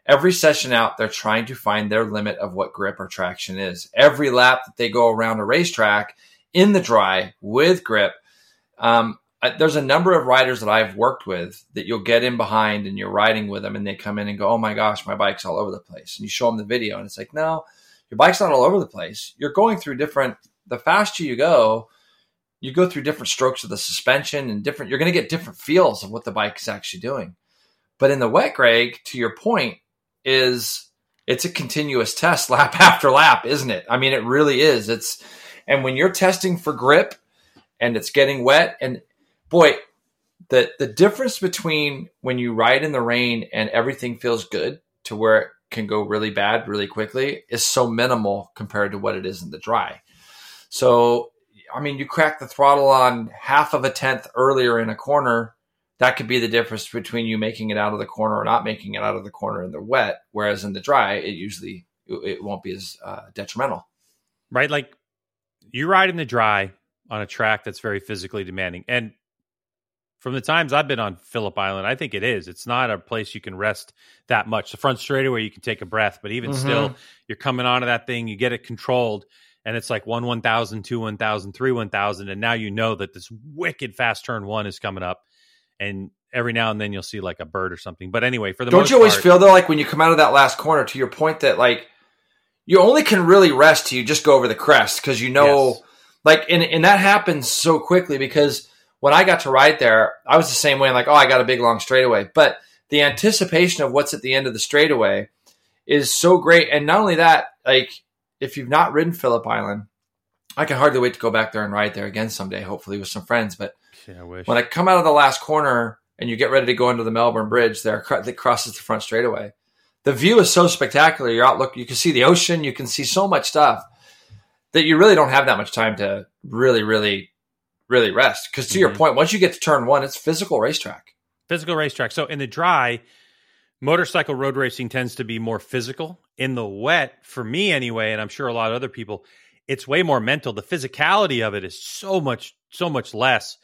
Every session out, they're trying to find their limit of what grip or traction is. Every lap that they go around a racetrack in the dry with grip, um, there's a number of riders that I've worked with that you'll get in behind and you're riding with them and they come in and go, Oh my gosh, my bike's all over the place. And you show them the video and it's like, no, your bike's not all over the place. You're going through different, the faster you go, you go through different strokes of the suspension and different, you're going to get different feels of what the bike is actually doing. But in the wet, Greg, to your point, is it's a continuous test lap after lap, isn't it? I mean, it really is. It's, and when you're testing for grip and it's getting wet, and boy, the the difference between when you ride in the rain and everything feels good to where can go really bad really quickly is so minimal compared to what it is in the dry. So, I mean, you crack the throttle on half of a tenth earlier in a corner, that could be the difference between you making it out of the corner or not making it out of the corner in the wet. Whereas in the dry, it usually it won't be as uh, detrimental. right? Like you ride in the dry on a track that's very physically demanding. And from the times I've been on Phillip Island, I think it is. It's not a place you can rest that much. The front straightaway, you can take a breath, but even Mhm. still, you're coming onto that thing, you get it controlled, and it's like one 1,000, two 1,000, three 1,000. And now you know that this wicked fast turn one is coming up. And every now and then you'll see like a bird or something. But anyway, for the Don't you always part- feel though, like when you come out of that last corner, to your point that like you only can really rest till you just go over the crest because you know, Yes. like, and and that happens so quickly because when I got to ride there, I was the same way. I'm Like, oh, I got a big long straightaway, but the anticipation of what's at the end of the straightaway is so great. And not only that, like, if you've not ridden Phillip Island, I can hardly wait to go back there and ride there again someday, hopefully with some friends. But Yeah, I wish. when I come out of the last corner and you get ready to go into the Melbourne Bridge there that crosses the front straightaway, the view is so spectacular. Your outlook, you can see the ocean, you can see so much stuff that you really don't have that much time to really, really, really rest. Because to your Mhm. point, once you get to turn one, it's physical racetrack. physical racetrack. So in the dry, motorcycle road racing tends to be more physical. In the wet, for me anyway, and I'm sure a lot of other people, it's way more mental. The physicality of it is so much, so much less.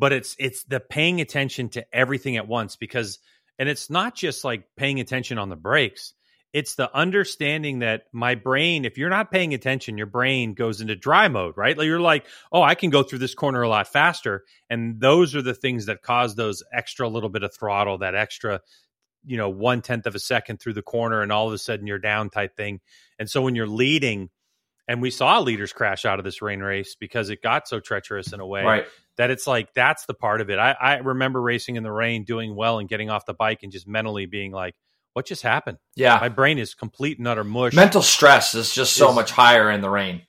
but it's it's the paying attention to everything at once because and it's not just like paying attention on the brakes it's the understanding that my brain if you're not paying attention your brain goes into dry mode right like you're like oh i can go through this corner a lot faster and those are the things that cause those extra little bit of throttle that extra you know one tenth of a second through the corner and all of a sudden you're down type thing and so when you're leading and we saw leaders crash out of this rain race because it got so treacherous in a way Right. that it's like that's the part of it. I, I remember racing in the rain, doing well, and getting off the bike and just mentally being like, "What just happened?" Yeah. My brain is complete and utter mush. Mental stress is just so much higher in the rain.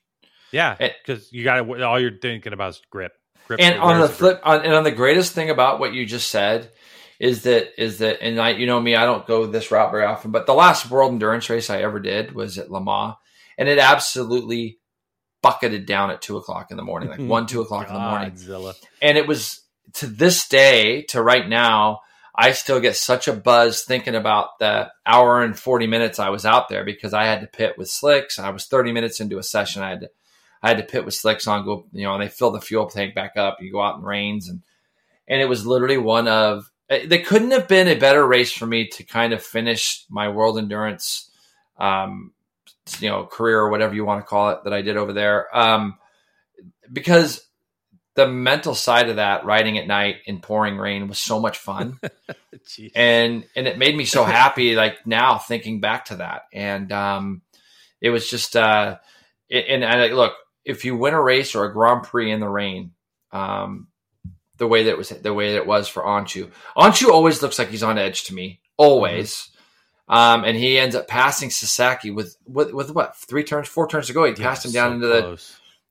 yeah, because you got to all you're thinking about is grip. grip And on the flip, on, and on the greatest thing about what you just said is that is that, and I, you know me, I don't go this route very often, but the last World Endurance race I ever did was at Le Mans, and it absolutely bucketed down at two o'clock in the morning, like one, two o'clock in the morning. Godzilla. and it was to this day to right now i still get such a buzz thinking about the hour and 40 minutes i was out there because i had to pit with slicks. I was 30 minutes into a session. I had to i had to pit with slicks on go you know and they fill the fuel tank back up. You go out in rains and and it was literally one of eh, there couldn't have been a better race for me to kind of finish my world endurance um you know career or whatever you want to call it that i did over there. Um because the mental side of that riding at night in pouring rain was so much fun. And and it made me so happy like now thinking back to that. And um it was just uh it, and I look if you win a race or a grand prix in the rain um the way that it was the way that it was for Öncü Öncü always looks like he's on edge to me always. Um and he ends up passing Sasaki with with, with what three turns four turns to go. He Yeah, passed him down so into the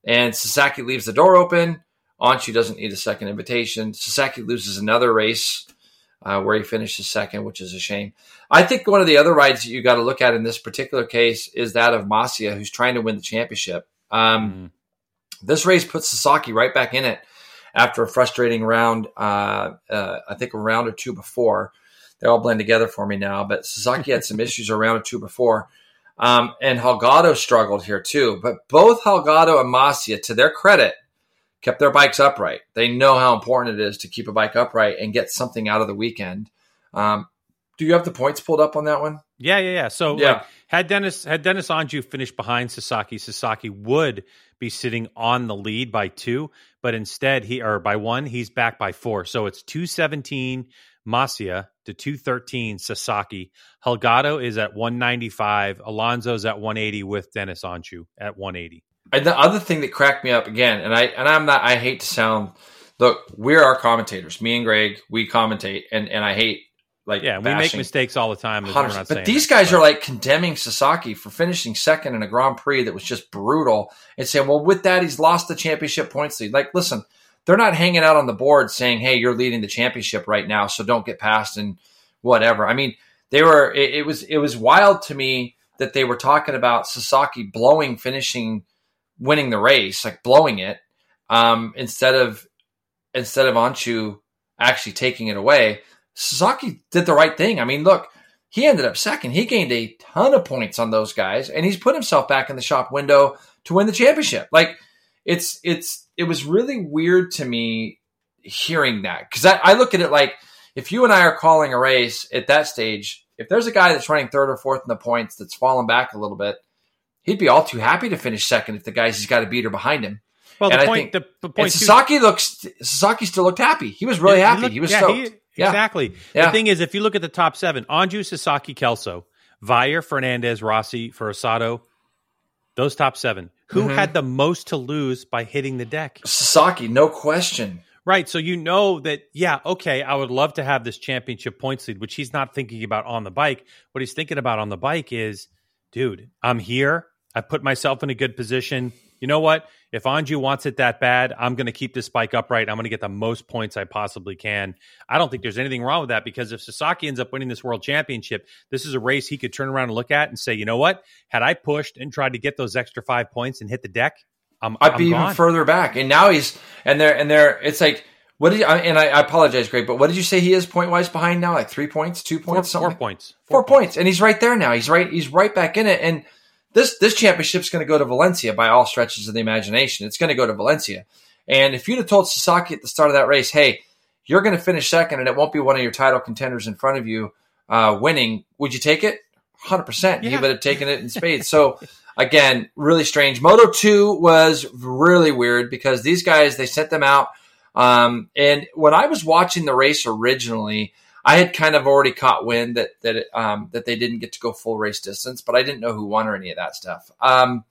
and Sasaki leaves the door open. Öncü doesn't need a second invitation. Sasaki loses another race uh, where he finishes second, which is a shame. I think one of the other rides that you got to look at in this particular case is that of Masia, who's trying to win the championship. Um, Mm. this race puts Sasaki right back in it after a frustrating round. Uh, uh, I think a round or two before. They all blend together for me now, but Sasaki had some issues a round or two before. Um, and Holgado struggled here too. But both Holgado and Masia, to their credit, kept their bikes upright. They know how important it is to keep a bike upright and get something out of the weekend. Um, do you have the points pulled up on that one? Yeah, yeah, yeah. So Yeah. like, had Dennis had Deniz Öncü finished behind Sasaki, Sasaki would be sitting on the lead by two, but instead he or by one, he's back by four. So it's two seventeen Masia to two thirteen Sasaki. Holgado is at one ninety five. Alonso's at one eighty with Deniz Öncü at one eighty. And the other thing that cracked me up again, and I and I'm not I hate to sound look, we're our commentators. Me and Greg, we commentate and, and I hate like Yeah, we make mistakes all the time. as we're not But these guys are like condemning Sasaki for finishing second in a Grand Prix that was just brutal and saying, well, with that, he's lost the championship points lead. Like, listen, they're not hanging out on the board saying, hey, you're leading the championship right now, so don't get past and whatever. I mean, they were, it, it was, it was wild to me that they were talking about Sasaki blowing, finishing, winning the race, like blowing it, um, instead of, instead of Öncü actually taking it away. Sasaki did the right thing. I mean, look, he ended up second. He gained a ton of points on those guys, and he's put himself back in the shop window to win the championship. Like it's it's it was really weird to me hearing that because I, I look at it like if you and I are calling a race at that stage, if there's a guy that's running third or fourth in the points that's fallen back a little bit, he'd be all too happy to finish second if the guys he's got a beater behind him. well, and the I point, think- the, the And point too- Sasaki looks Sasaki still looked happy. He was really Yeah, happy. look- he was yeah, stoked. Yeah. Exactly. Yeah. The thing is, if you look at the top seven, Öncü, Sasaki, Kelso, Veijer, Fernandez, Rossi, Furusato, those top seven, who Mhm. had the most to lose by hitting the deck? Sasaki, no question. Right. So you know that, yeah, okay, I would love to have this championship points lead, which he's not thinking about on the bike. What he's thinking about on the bike is, dude, I'm here. I put myself in a good position. You know what? If Öncü wants it that bad, I'm going to keep this bike upright. I'm going to get the most points I possibly can. I don't think there's anything wrong with that because if Sasaki ends up winning this world championship, this is a race he could turn around and look at and say, you know what? Had I pushed and tried to get those extra five points and hit the deck, I'm, I'd be even further back. And now he's and they're and they're it's like what did you, and I, I apologize, Greg, but what did you say he is point wise behind now? Like three points, two four, points, four something. points. Four points, and he's right there now. He's right. He's right back in it. And this this championship's going to go to Valencia by all stretches of the imagination. It's going to go to Valencia, And if you'd have told Sasaki at the start of that race, hey, you're going to finish second and it won't be one of your title contenders in front of you uh, winning, would you take it? 100%. Yeah. He would have taken it in spades. so, again, really strange. Moto 2 was really weird because these guys, they sent them out. Um, and when I was watching the race originally, I had kind of already caught wind that that it, um, that they didn't get to go full race distance, but I didn't know who won or any of that stuff. Um,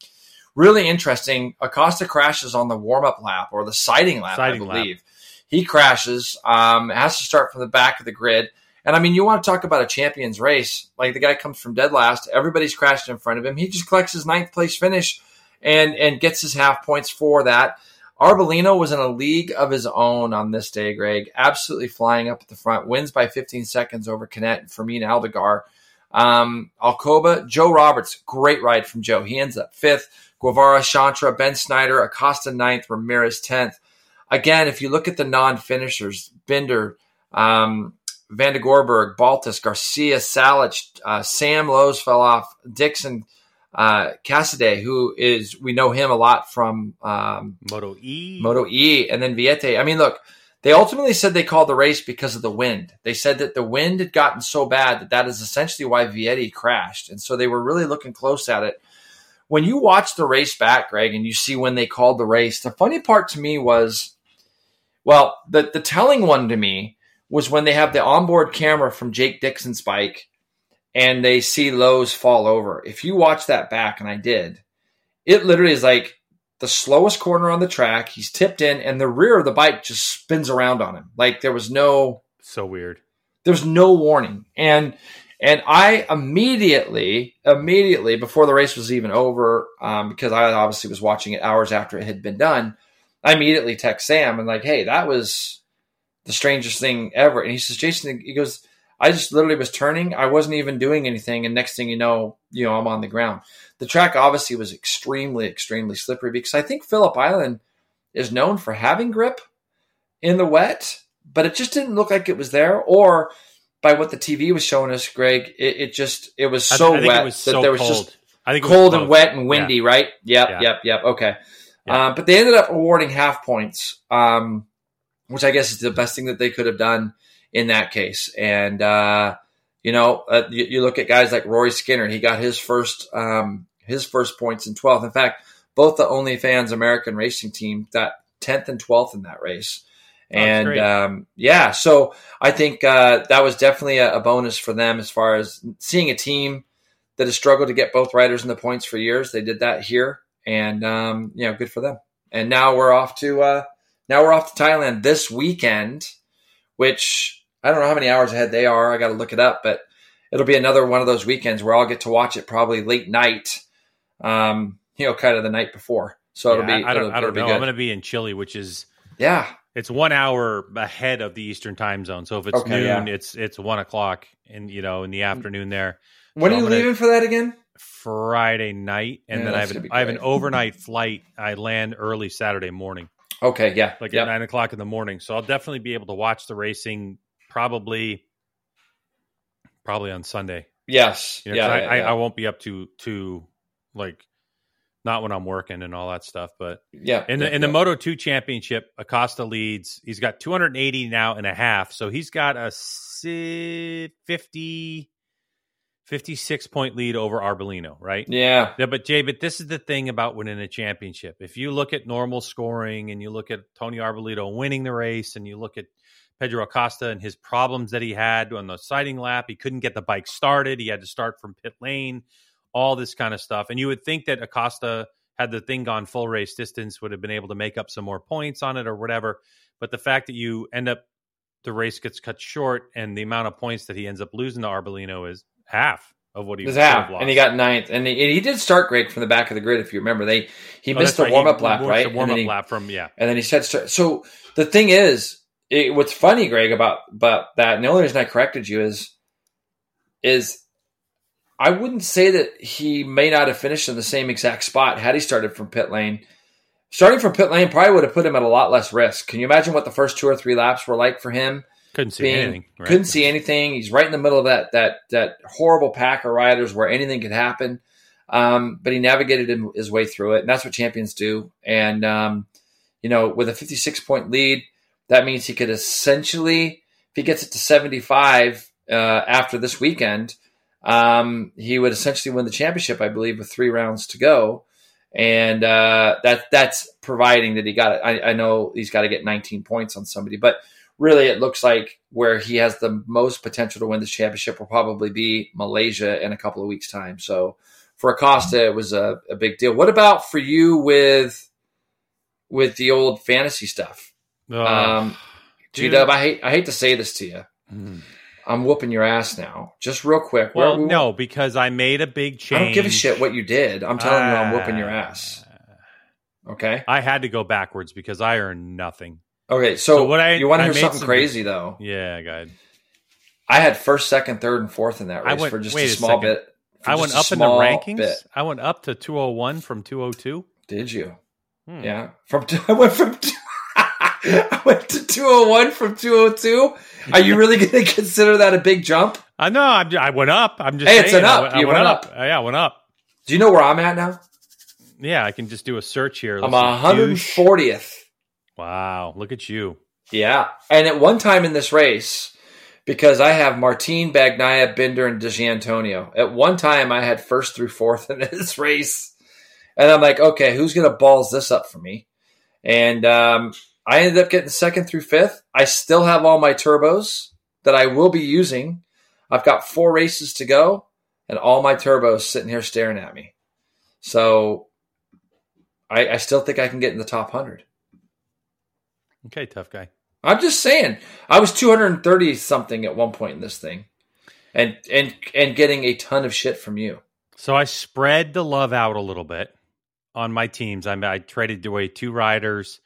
really interesting. Acosta crashes on the warm up lap or the sighting lap, Sighting I lap. believe. He crashes. Um, has to start from the back of the grid. And I mean, you want to talk about a champion's race? Like the guy comes from dead last. Everybody's crashed in front of him. He just collects his ninth place finish and and gets his half points for that. Arbolino was in a league of his own on this day, Greg. Absolutely flying up at the front. Wins by 15 seconds over Canet and Fermin Aldeguer. Um, Alcoba, Joe Roberts, great ride from Joe. He ends up fifth. Guevara, Chantra, Bendsneyder, Acosta ninth, Ramirez 10th. Again, if you look at the non finishers, Binder, um, Van den Goorbergh, Baltus, Garcia, Salich, uh, Sam Lowes fell off, Dixon, uh, Cassidy, who is, we know him a lot from um, Moto E. Moto E, and then Vietti. I mean, look, they ultimately said they called the race because of the wind. They said that the wind had gotten so bad that that is essentially why Vietti crashed. And so they were really looking close at it. When you watch the race back, Greg, and you see when they called the race, the funny part to me was, well, the, the telling one to me was when they have the onboard camera from Jake Dixon's bike and they see Lowes fall over. If you watch that back, and I did, it literally is like the slowest corner on the track. He's tipped in, and the rear of the bike just spins around on him. Like there was no So weird. there's no warning. And and I immediately, immediately before the race was even over, um, because I obviously was watching it hours after it had been done, I immediately text Sam and like, hey, that was the strangest thing ever. And he says, Jason, he goes, I just literally was turning. I wasn't even doing anything. And next thing you know, you know, I'm on the ground. The track obviously was extremely, extremely slippery because I think Phillip Island is known for having grip in the wet, but it just didn't look like it was there. Or by what the TV was showing us, Greg, it, it just it was so I, think wet was that so there was cold. just I think cold and wet and windy, right? Yep, Yeah. yep, yep. Okay. Yeah. Um, but they ended up awarding half points, um, which I guess is the best thing that they could have done in that case. And, uh, you know, uh, you, you look at guys like Rory Skinner, he got his first, um, his first points in 12th. In fact, both the OnlyFans American racing team got 10th and 12th in that race. Oh, And um, yeah, so I think uh, that was definitely a, a bonus for them as far as seeing a team that has struggled to get both riders in the points for years. They did that here, and um, you know, good for them. And now we're off to uh, now we're off to Thailand this weekend, which I don't know how many hours ahead they are. I got to look it up, but it'll be another one of those weekends where I'll get to watch it probably late night, um, you know, kind of the night before. So it'll be I, I don't, it'll, I don't know. I'm going to be in Chile, which is yeah, it's one hour ahead of the Eastern time zone. So if it's Okay, noon, yeah. it's it's one o'clock in you know in the afternoon there. when So are you gonna- leaving for that again? Friday night, and Yeah, then I have an, I have an overnight flight. I land early Saturday morning, Okay, yeah, like yep. at nine o'clock in the morning. So I'll definitely be able to watch the racing probably probably on Sunday. yes, You know, yeah, I, yeah, I, yeah. I won't be up to to like not when I'm working and all that stuff, but yeah. In yeah, the in the. Moto 2 championship, Acosta leads. He's got 280 now and a half. So he's got a si- 50 56 point lead over Arbolino, right? yeah, Yeah, but Jay, but this is the thing about winning a championship. If you look at normal scoring and you look at Tony Arbolino winning the race and you look at Pedro Acosta and his problems that he had on the sighting lap, he couldn't get the bike started. He had to start from pit lane, all this kind of stuff. And you would think that Acosta, had the thing gone full race distance, would have been able to make up some more points on it or whatever. But the fact that you end up, the race gets cut short and the amount of points that he ends up losing to Arbolino is half of what he was half, lost. and he got ninth, and he, he did start great from the back of the grid. If you remember, they he Oh, missed the right. warm up lap, right? The warm up lap from yeah. and then he said, so the thing is, it, what's funny, Greg, about about that, and the only reason I corrected you is, is I wouldn't say that he may not have finished in the same exact spot had he started from pit lane. Starting from pit lane probably would have put him at a lot less risk. Can you imagine what the first two or three laps were like for him? Couldn't see being anything. Right? couldn't see anything. He's right in the middle of that that that horrible pack of riders where anything could happen. Um, but he navigated his way through it, and that's what champions do. And um, you know, with a 56 point lead, that means he could essentially, if he gets it to 75 uh, after this weekend, um, he would essentially win the championship, I believe, with three rounds to go. And uh, that that's providing that he got it. I, I know he's got to get 19 points on somebody, but really it looks like where he has the most potential to win this championship will probably be Malaysia in a couple of weeks' time. So for Acosta, it was a, a big deal. What about for you with with the old fantasy stuff? Oh, Um, G Dub, I hate I hate to say this to you. mm. I'm whooping your ass now. Just real quick. well, Where- no, because I made a big change. I don't give a shit what you did. I'm telling you, I'm whooping your Ah. ass. Okay. I had to go backwards because I earned nothing. Okay. So, So what I- you want to hear something some- crazy though? Yeah, go ahead. I had first, second, third, and fourth in that I race went- for just a a small second. bit. I went up in the rankings. bit. I went up to 201 from 202. Did you? Hmm. Yeah. From I went from I went to 201 from 202. Are you really going to consider that a big jump? I know. I'm, I went up. I'm just Hey, saying. it's an I up. went- I You went, went up. up. Uh, yeah, I went up. Do you know where I'm at now? Yeah, I can just do a search here. I'm Let's. Douche. 140th. Wow, look at you. Yeah. And at one time in this race, because I have Martin, Bagnaia, Binder, and Di Giannantonio, at one time I had first through fourth in this race. And I'm like, okay, who's going to balls this up for me? And um, I ended up getting second through fifth. I still have all my turbos that I will be using. I've got four races to go, and all my turbos sitting here staring at me. So I, I still think I can get in the top 100. Okay, tough guy. I'm just saying. I was 230 something at one point in this thing, and and and getting a ton of shit from you. So I spread the love out a little bit on my teams. I, I traded away two riders,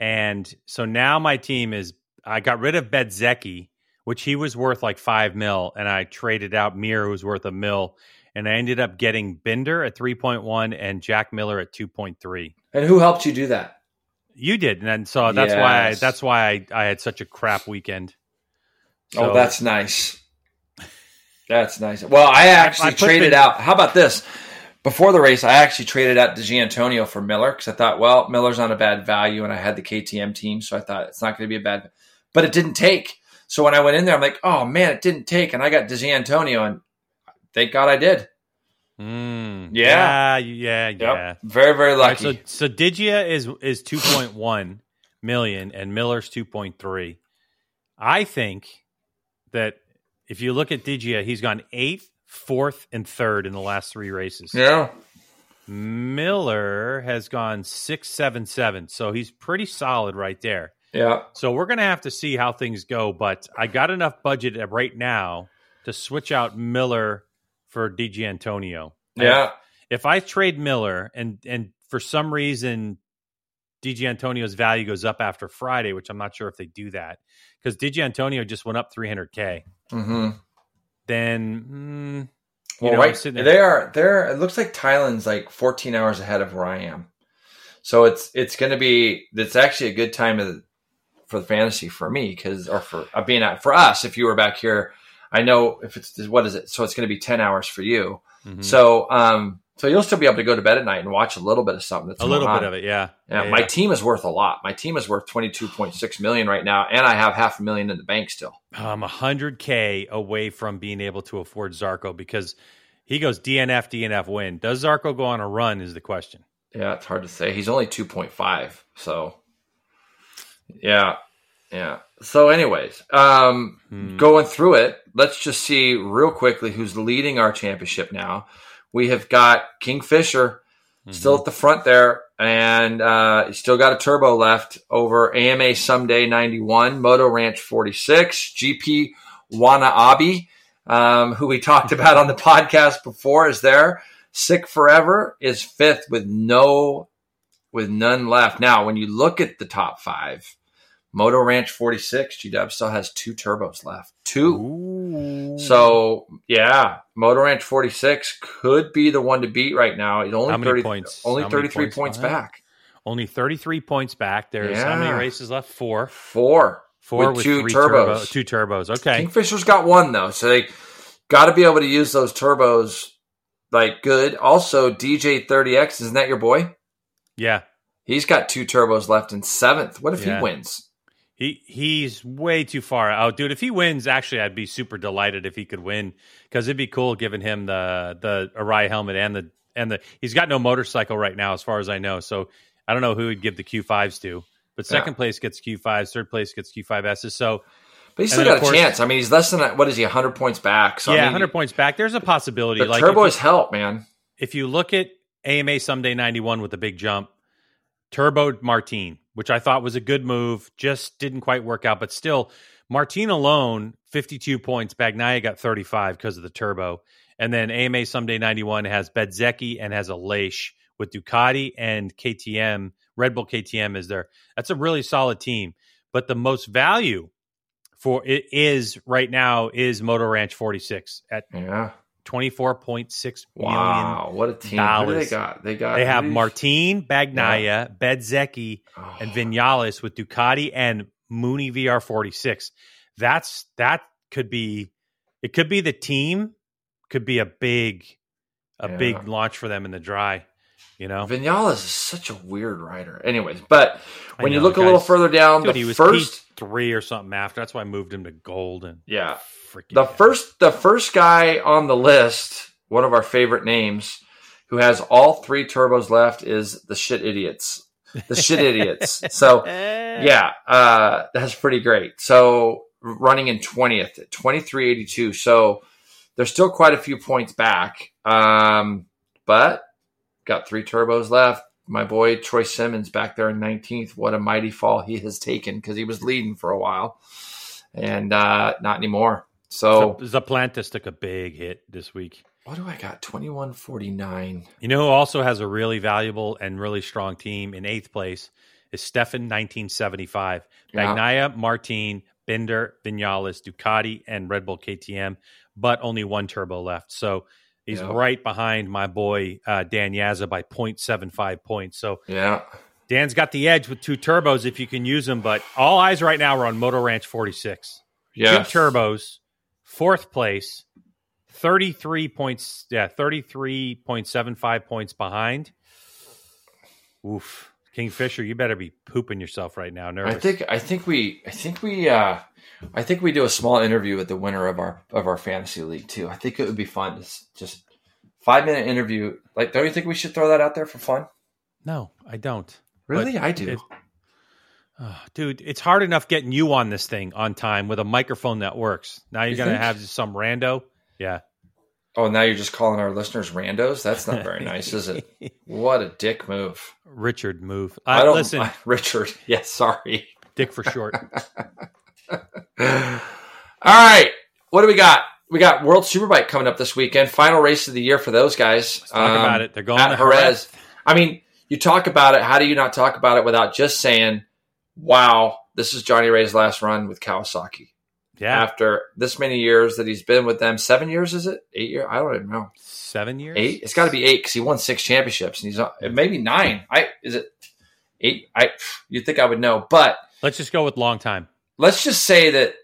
and so now my team is. I got rid of Bezzecchi, which he was worth like five mil, and I traded out Mir, who was worth a mil, and I ended up getting Binder at three point one and Jack Miller at two point three. And who helped you do that? You did, and then, so that's why I, that's why I, I had such a crap weekend. Oh, so- oh, that's nice. That's nice. Well, I actually I put traded the- out. How about this? Before the race, I actually traded out Di Giannantonio for Miller because I thought, well, Miller's not a bad value, and I had the KTM team, so I thought it's not going to be a bad. But it didn't take. So when I went in there, I'm like, oh man, it didn't take, and I got Di Giannantonio, and thank God I did. Mm, Yeah. yeah, yeah, Yep. yeah. Very, very All right, lucky. so so Digia is is two point one million and Miller's two point three. I think that if you look at Digia, he's gone eighth, fourth, and third in the last three races. yeah. Miller has gone six, seven, seven. So he's pretty solid right there. Yeah. So we're gonna have to see how things go, but I got enough budget right now to switch out Miller for Di Giannantonio. Yeah. if I trade Miller and and for some reason Di Giannantonio's value goes up after Friday, which I'm not sure if they do that because Di Giannantonio just went up 300k. Mm-hmm. Then mm, Well, know, right. They are. They're. It looks like Thailand's like 14 hours ahead of where I am. So it's it's going to be. It's actually a good time to, for the fantasy for me because or for uh, being out for us. If you were back here, I know if it's what is it. So it's going to be 10 hours for you. mhm. So um. So you'll still be able to go to bed at night and watch a little bit of something. That's a little going bit of it, yeah. Yeah, my team is worth a lot. My team is worth 22.6 million right now, and I have half a million in the bank still. I'm 100k away from being able to afford Zarco because he goes DNF, DNF win. Does Zarco go on a run? Is the question. Yeah, it's hard to say. He's only 2.5. So, yeah. Yeah. So, anyways, um, Hmm. going through it, let's just see real quickly who's leading our championship now. We have got Kingfisher still at the front there, and uh, he's still got a turbo left over AMA Someday 91, Moto Ranch 46, GP Wanaabi, um, who we talked about on the podcast before, is there. Sick Forever is fifth with no, with none left. Now, when you look at the top five, Moto Ranch 46, GW still has two turbos left. Two. Ooh. So yeah, Motor Ranch 46 could be the one to beat right now. He's only How many 30, points? Only How 33 points points, back. only 33 points back. There's how many races left? Four. Four. Four With with, two turbos. turbo, two turbos. Okay. Kingfisher's got one though, so they got to be able to use those turbos like good. Also, DJ 30X isn't that your boy? Yeah. He's got two turbos left in seventh. What if Yeah. he wins? He he's way too far out, dude. If he wins, actually, I'd be super delighted if he could win because it'd be cool giving him the the Arai helmet and the and the. He's got no motorcycle right now, as far as I know. So I don't know who he'd give the Q fives to. But second Yeah. place gets Q fives, third place gets Q five S's. So But he's still got a course- chance. I mean, he's less than a- what is he? hundred points back. So yeah, I mean, hundred points back. There's a possibility. The like turbos you, help, man. if you look at AMA Someday ninety one with the big jump, Turbo Martine, which I thought was a good move, just didn't quite work out. But still, Martin alone, 52 points. Bagnaia got 35 because of the turbo. And then AMA Someday 91 has Bezzecchi and has a Leish with Ducati and KTM. Red Bull KTM is there. That's a really solid team. But the most value for it is right now is Moto Ranch 46 at Yeah. 24.6 million. Wow. What a team. What do they got? They got. They have who do you- Martin, Bagnaia, Bezzecchi, Oh. and Vinales with Ducati and Mooney VR46. That's that could be it could be the team could be a big a Yeah. big launch for them in the dry, you know. Vinales is such a weird rider. Anyways, but when you know, look a little further down, Dude, the he was first, P3 or something after. That's why I moved him to gold and yeah, the first, the first guy on the list, one of our favorite names, who has all three turbos left, is the shit idiots. The shit idiots. So yeah, uh, that's pretty great. So running in twentieth at twenty three eighty two. So there's still quite a few points back, um, but got three turbos left. My boy Troy Simmons back there in nineteenth. What a mighty fall he has taken because he was leading for a while, and uh, not anymore. So Zaplantis took a big hit this week. what do I got? Twenty one forty nine. You know who also has a really valuable and really strong team in eighth place is Stefan 1975. Yeah. Martin, Binder, Vinales, Ducati, and Red Bull KTM, but only one turbo left. So he's Yeah. right behind my boy uh, Dan Yazza by 0.75 points. So Yeah, Dan's got the edge with two turbos if you can use them, but all eyes right now are on Moto Ranch 46. yeah. Two turbos, fourth place, 33 points, yeah, 33.75 points behind. Oof. Kingfisher, you better be pooping yourself right now. Nervous. I think I think we I think we uh I think we do a small interview with the winner of our of our fantasy league too. I think it would be fun to just five minute interview. Like, don't you think we should throw that out there for fun? no, I don't. Really, But I do. if- Oh, dude, it's hard enough getting you on this thing on time with a microphone that works. Now you're You to think? have some rando. Yeah. Oh, now you're just calling our listeners randos. That's not very nice, is it? What a dick move. Richard move. I Uh, don't listen, Richard. Yes, sorry. Dick for short. All right, what do we got? We got World Superbike coming up this weekend. Final race of the year for those guys. Let's talk Um, about it. They're going at to Jerez. Jerez. I mean, you talk about it. How do you not talk about it without just saying, "Wow, this is Johnny Rea's last run with Kawasaki." Yeah. After this many years that he's been with them, seven years is it? Eight years? I don't even know. Seven years? Eight? It's got to be eight because he won six championships, and he's on- maybe nine. I is it eight? I you'd think I would know, but Let's just go with long time. let's just say that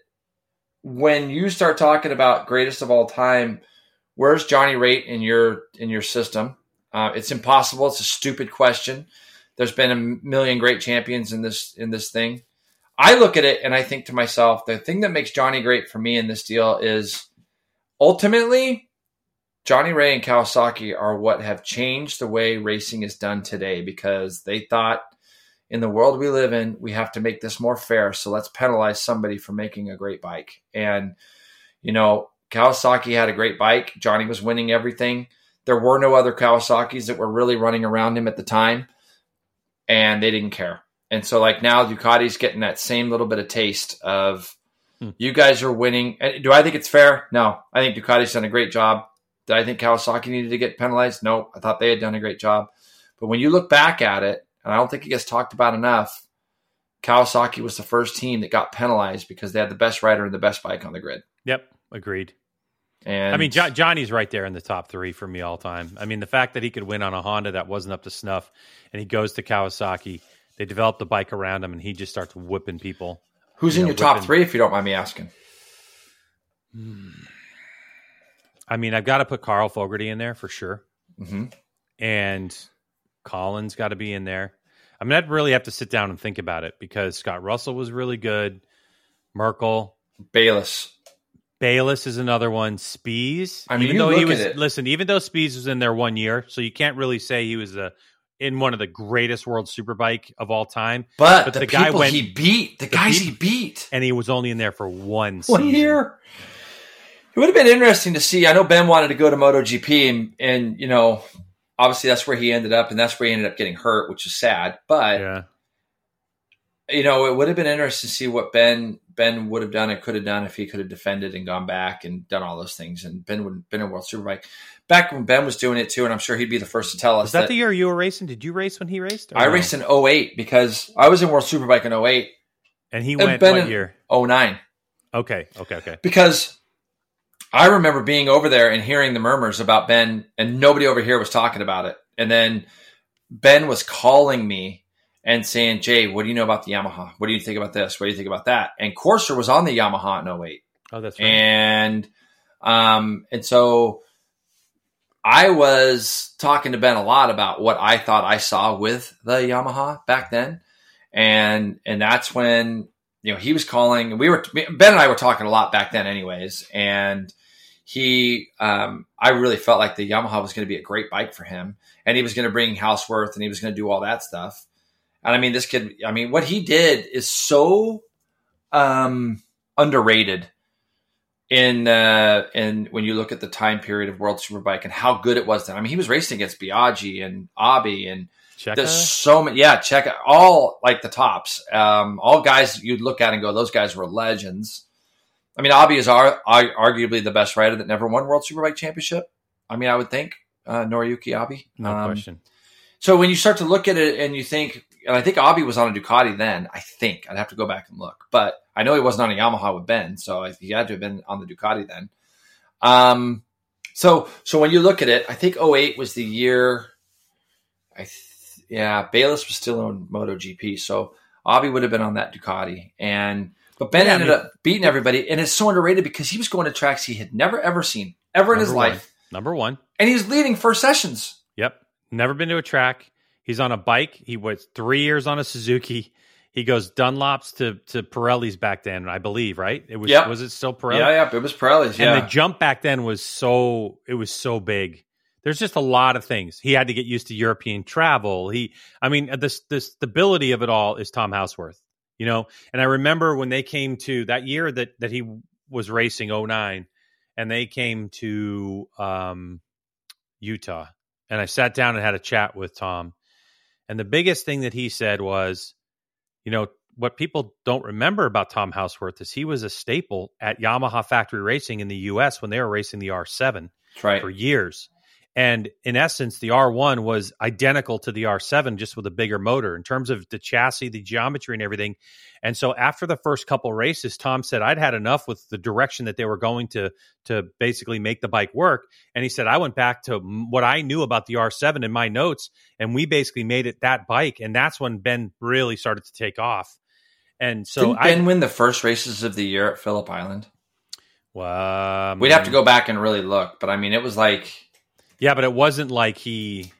when you start talking about greatest of all time, where's Johnny Rea in your in your system? Uh, it's impossible. It's a stupid question. There's been a million great champions in this in this thing. I look at it and I think to myself, the thing that makes Johnny great for me in this deal is ultimately Johnny Rea and Kawasaki are what have changed the way racing is done today because they thought in the world we live in, we have to make this more fair. So let's penalize somebody for making a great bike. And, you know, Kawasaki had a great bike. Johnny was winning everything. There were no other Kawasaki's that were really running around him at the time, and they didn't care. And so, like now, Ducati's getting that same little bit of taste of Hmm. you guys are winning. Do I think it's fair? No. I think Ducati's done a great job. Did I think Kawasaki needed to get penalized? No. I thought they had done a great job. But when you look back at it, and I don't think it gets talked about enough, Kawasaki was the first team that got penalized because they had the best rider and the best bike on the grid. Yep. Agreed. And I mean, jo- Johnny's right there in the top three for me all time. I mean, the fact that he could win on a Honda that wasn't up to snuff, and he goes to Kawasaki, they develop the bike around him, and he just starts whipping people. who's you in know, your top whipping- three, if you don't mind me asking? I mean, I've got to put Carl Fogarty in there for sure, hmm and Collins got to be in there. I mean, I'd really have to sit down and think about it because Scott Russell was really good. Merkel, Bayliss. Bayliss is another one. Spies, I mean, even though he was listen, even though Spies was in there one year, so you can't really say he was a in one of the greatest world superbike of all time, But, But the, the guy went- he beat, the, the guys peop- he beat, and he was only in there for one one season. year. It would have been interesting to see. I know Ben wanted to go to MotoGP, and, and you know, obviously that's where he ended up, and that's where he ended up getting hurt, which is sad. But Yeah, you know, it would have been interesting to see what Ben Ben would have done and could have done if he could have defended and gone back and done all those things. And Ben would have been a World Superbike back when Ben was doing it too. And I'm sure he'd be the first to tell us was that, the year you were racing? Did you race when he raced? I no? raced in 08 because I was in World Superbike in 08, and he and went Ben what year? 09. Okay, okay, okay. because I remember being over there and hearing the murmurs about Ben, and nobody over here was talking about it. And then Ben was calling me and saying, Jay, what do you know about the Yamaha? What do you think about this? What do you think about that? And Corser was on the Yamaha in 08. Oh, that's right. And um, and so I was talking to Ben a lot about what I thought I saw with the Yamaha back then. And and that's when you know he was calling we were Ben and I were talking a lot back then anyways. And he um, I really felt like the Yamaha was going to be a great bike for him and he was going to bring Houseworth and he was going to do all that stuff. And I mean this kid I mean what he did is so um underrated in uh in when you look at the time period of World Superbike and how good it was then. I mean, he was racing against Biaggi and Abi and Check there's so many. Yeah, check it. all like the tops. Um, all guys you'd look at and go, those guys were legends. I mean, Abi is ar- ar- arguably the best rider that never won World Superbike championship. I mean, I would think uh, Noriyuki Abe. no Um, question. so when you start to look at it and you think, and I think Abi was on a Ducati then. I think I'd have to go back and look, but I know he wasn't on a Yamaha with Ben, so he had to have been on the Ducati then. Um, so so when you look at it, I think 08 was the year. I th- yeah, Bayliss was still on MotoGP, so Abi would have been on that Ducati, and but Ben Yeah, I ended mean- up beating everybody, and it's so underrated because he was going to tracks he had never ever seen ever in his one. life, Number one. and he was leading first sessions. Yep. Never been to a track. He's on a bike. He was three years on a Suzuki. He goes Dunlops to to Pirelli's back then, I believe, right? It was Yep. was it still Pirelli? Yeah, yeah, it was Pirelli's. Yeah, And the jump back then was so it was so big. There's just a lot of things. He had to get used to European travel. He I mean the the stability of it all is Tom Houseworth. You know, and I remember when they came to that year that that he was racing 09 and they came to um Utah and I sat down and had a chat with Tom. And the biggest thing that he said was, you know, what people don't remember about Tom Houseworth is he was a staple at Yamaha Factory Racing in the US when they were racing the R7 right. for years. And in essence, the R1 was identical to the R7, just with a bigger motor in terms of the chassis, the geometry, and everything. And so after the first couple races, Tom said, I'd had enough with the direction that they were going to to basically make the bike work. And he said, I went back to what I knew about the R7 in my notes, and we basically made it that bike. And that's when Ben really started to take off. And so Didn't I, Ben win the first races of the year at Phillip Island? um, We'd have to go back and really look, but I mean, it was like Yeah, but it wasn't like he.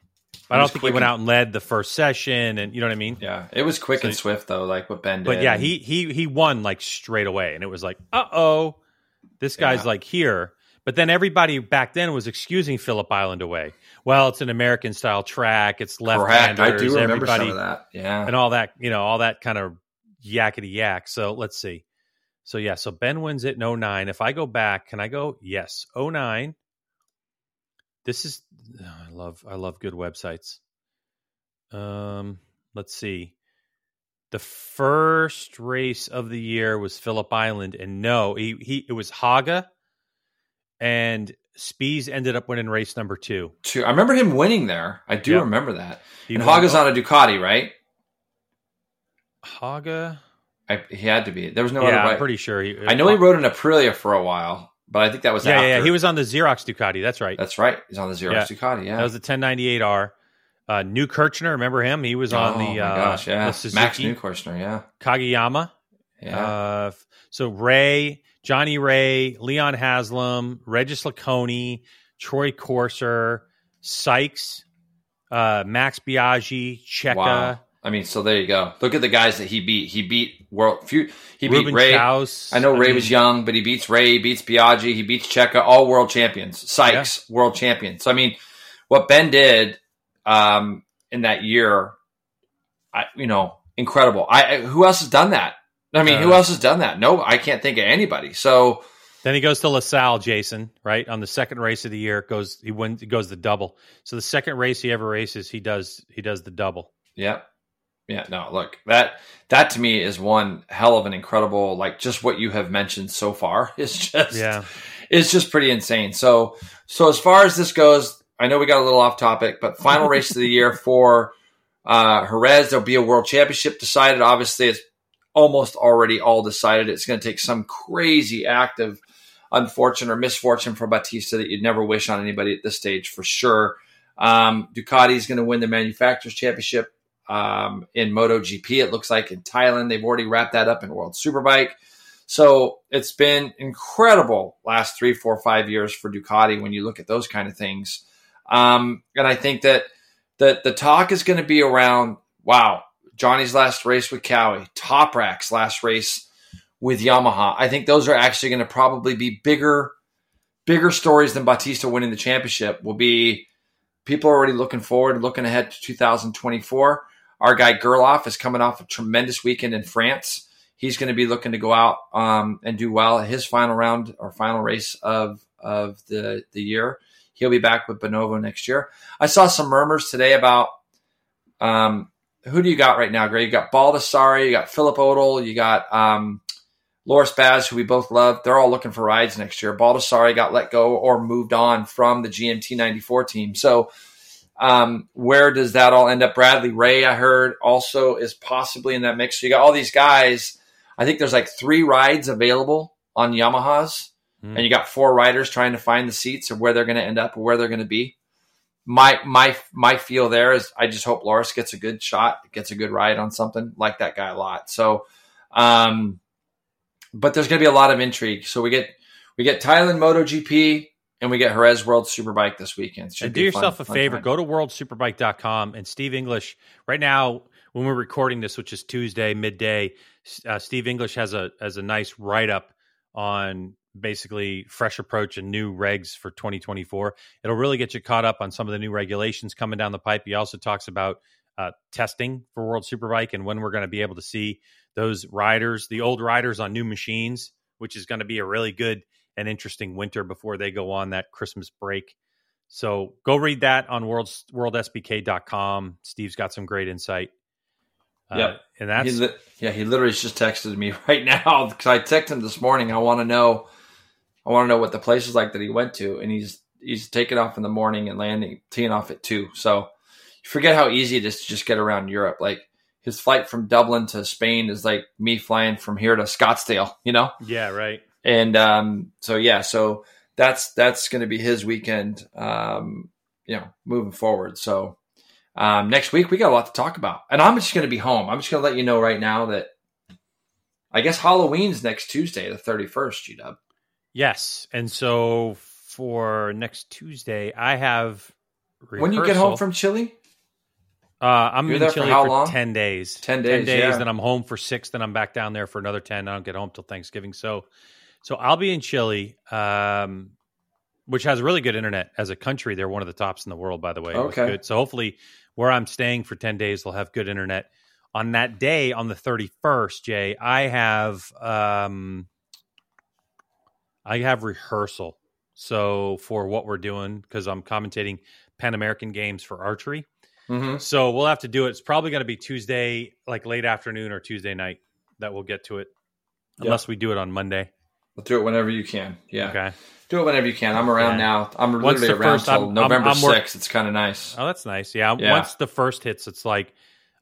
I don't think he went and- out and led the first session, and you know what I mean. yeah, it was quick So- and swift though, like what Ben did. But yeah, he he he won like straight away, and it was like, uh oh, this guy's Yeah. like here. But then everybody back then was excusing Phillip Island away. Well, it's an American style track. It's left correct. I do remember everybody, some of that. Yeah, and all that. You know, all that kind of yakety yak. So let's see. So yeah, so Ben wins it in 09. If I go back, can I go? Yes, 09. This is I love I love good websites. Um, let's see. The first race of the year was Phillip Island, and no, he, he it was Haga, and Spies ended up winning race number two. Two. I remember him winning there. I do Yep. remember that. He and Haga's on a Ducati, right? Haga. I, he had to be. There was no yeah, other I'm pretty sure. He, I know he rode an Aprilia for a while, but I think that was yeah, after. yeah, he was on the Xerox Ducati. That's right. That's right. He's on the Xerox Yeah. Ducati. Yeah, That was the 1098R. Uh, Neukirchner, remember him? He was on oh the my uh, gosh, yeah, the Max Neukirchner, yeah, Kagayama. yeah. Uh, so Rea, Johnny Rea, Leon Haslam, Regis Laconi, Troy Corser, Sykes, uh, Max Biaggi, Checa, Wow. I mean, so there you go. Look at the guys that he beat. He beat world. Few, he beat Ruben Ray. Schaus, I know I Rea mean- was young, but he beats Rea. He beats Biaggi. He beats Checa. All world champions. Sykes, world champion. So I mean, what Ben did um, in that year, I you know, incredible. I I- who else has done that? I mean, who Uh, else has done that? No, I can't think of anybody. So Then he goes to Losail, Jason, right? On the second race of the year, goes he wins he goes the double. So the second race he ever races, he does he does the double. Yeah. Yeah, no, look, that that to me is one hell of an incredible like just what you have mentioned so far is just Yeah. it's just pretty insane. So so as far as this goes, I know we got a little off topic, but final race of the year for uh Jerez, there'll be a world championship decided. Obviously it's almost already all decided. It's gonna take some crazy act of unfortune or misfortune for Bautista that you'd never wish on anybody at this stage for sure. Um, Ducati is going to win the manufacturers championship um, in MotoGP. It looks like in Thailand they've already wrapped that up in World Superbike. So it's been incredible last three, four, five years for Ducati when you look at those kind of things. Um, and I think that the the talk is going to be around. Wow, Johnny's last race with Cowie, Toprak's last race with Yamaha. I think those are actually going to probably be bigger, bigger stories than Bautista winning the championship. Will be people are already looking forward, looking ahead to 2024. Our guy Gerloff is coming off a tremendous weekend in France. He's going to be looking to go out um, and do well at his final round or final race of of the the year. He'll be back with Bonovo next year. I saw some murmurs today about um, who do you got right now, Greg? You got Baldassarri, you got Philipp Öttl, you got um, Loris Baz, who we both love. They're all looking for rides next year. Baldassarri got let go or moved on from the GMT 94 team. So, um, where does that all end up? Bradley Ray, I heard, also is possibly in that mix. So, you got all these guys. I think there's like three rides available on Yamahas, Hmm. and you got four riders trying to find the seats of where they're going to end up or where they're going to be. My my my feel there is I just hope Loris gets a good shot, gets a good ride on something like that guy a lot. So, um, but there's going to be a lot of intrigue. So we get we get Thailand MotoGP and we get Jerez World Superbike this weekend. Should and do a fun- yourself a favor, time. go to worldsuperbike.com and Steve English right now when we're recording this, which is Tuesday midday, uh, Steve English has a has a nice write up on basically fresh approach and new regs for 2024. It'll really get you caught up on some of the new regulations coming down the pipe. He also talks about uh, testing for World Superbike and when we're going to be able to see those riders, the old riders on new machines, which is going to be a really good and interesting winter before they go on that Christmas break. So go read that on world, worldsbk.com. Steve's got some great insight. Uh, and that's He li- yeah, he literally just texted me right now because I texted him this morning. I want to know, I want to know what the place is like that he went to, and he's he's taking off in the morning and landing teeing off at two. So you forget how easy it is to just get around Europe. Like his flight from Dublin to Spain is like me flying from here to Scottsdale. You know, yeah, right. And um, so yeah, so that's that's going to be his weekend. Um, you know, moving forward. So um, next week we got a lot to talk about, and I'm just going to be home. I'm just going to let you know right now that I guess Halloween's next Tuesday, the 31st. G Dub. Yes. And so for next Tuesday, I have When you get home from Chile, Uh, I'm You're in for Chile how for long? 10 days. 10 days, yeah. then I'm home for six, then I'm back down there for another 10. I don't get home till Thanksgiving. So, so I'll be in Chile, um, which has really good internet as a country. They're one of the tops in the world, by the way. Okay. Good. So hopefully where I'm staying for 10 days, they'll have good internet. On that day, on the 31st, Jay, I have, um, I have rehearsal. So for what we're doing, because I'm commentating Pan American games for archery. mm-hmm. So we'll have to do it. It's probably going to be Tuesday, like late afternoon or Tuesday night that we'll get to it, Yeah. unless we do it on Monday. Do it whenever you can. Yeah, Okay. do it whenever you can. I'm around Yeah. now. I'm Once literally around first- till I'm- I'm- November I'm work- It's kind of nice. Oh, that's nice. Yeah. Yeah. Once the first hits, it's like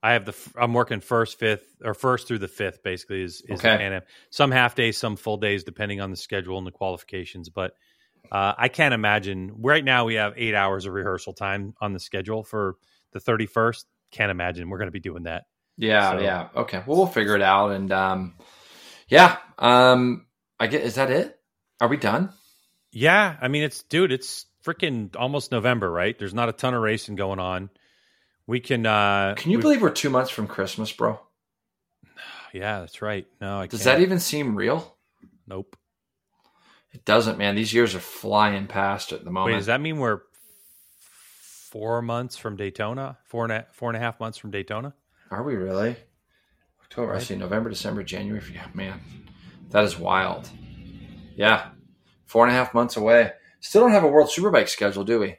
I have the I'm working first, fifth, or first through the fifth. Basically, is is Okay. Pan Am. Some half days, some full days, depending on the schedule and the qualifications. But uh, I can't imagine. Right now, we have eight hours of rehearsal time on the schedule for the 31st. Can't imagine we're going to be doing that. Yeah, So- yeah. Okay. Well, we'll figure it out. And um, yeah, um, I get. Is that it? Are we done? Yeah, I mean it's dude, it's freaking almost November, right? There's not a ton of racing going on. We can. uh Can you we- believe we're two months from Christmas, bro? Yeah, that's right. No, I Does can't. that even seem real? Nope. It doesn't, man. These years are flying past at the moment. Wait, does that mean we're four months from Daytona? Four and a, four and a half months from Daytona? Are we really? October, I see November, December, January. Yeah, man, that is wild. Yeah, four and a half months away. Still don't have a World Superbike schedule, do we?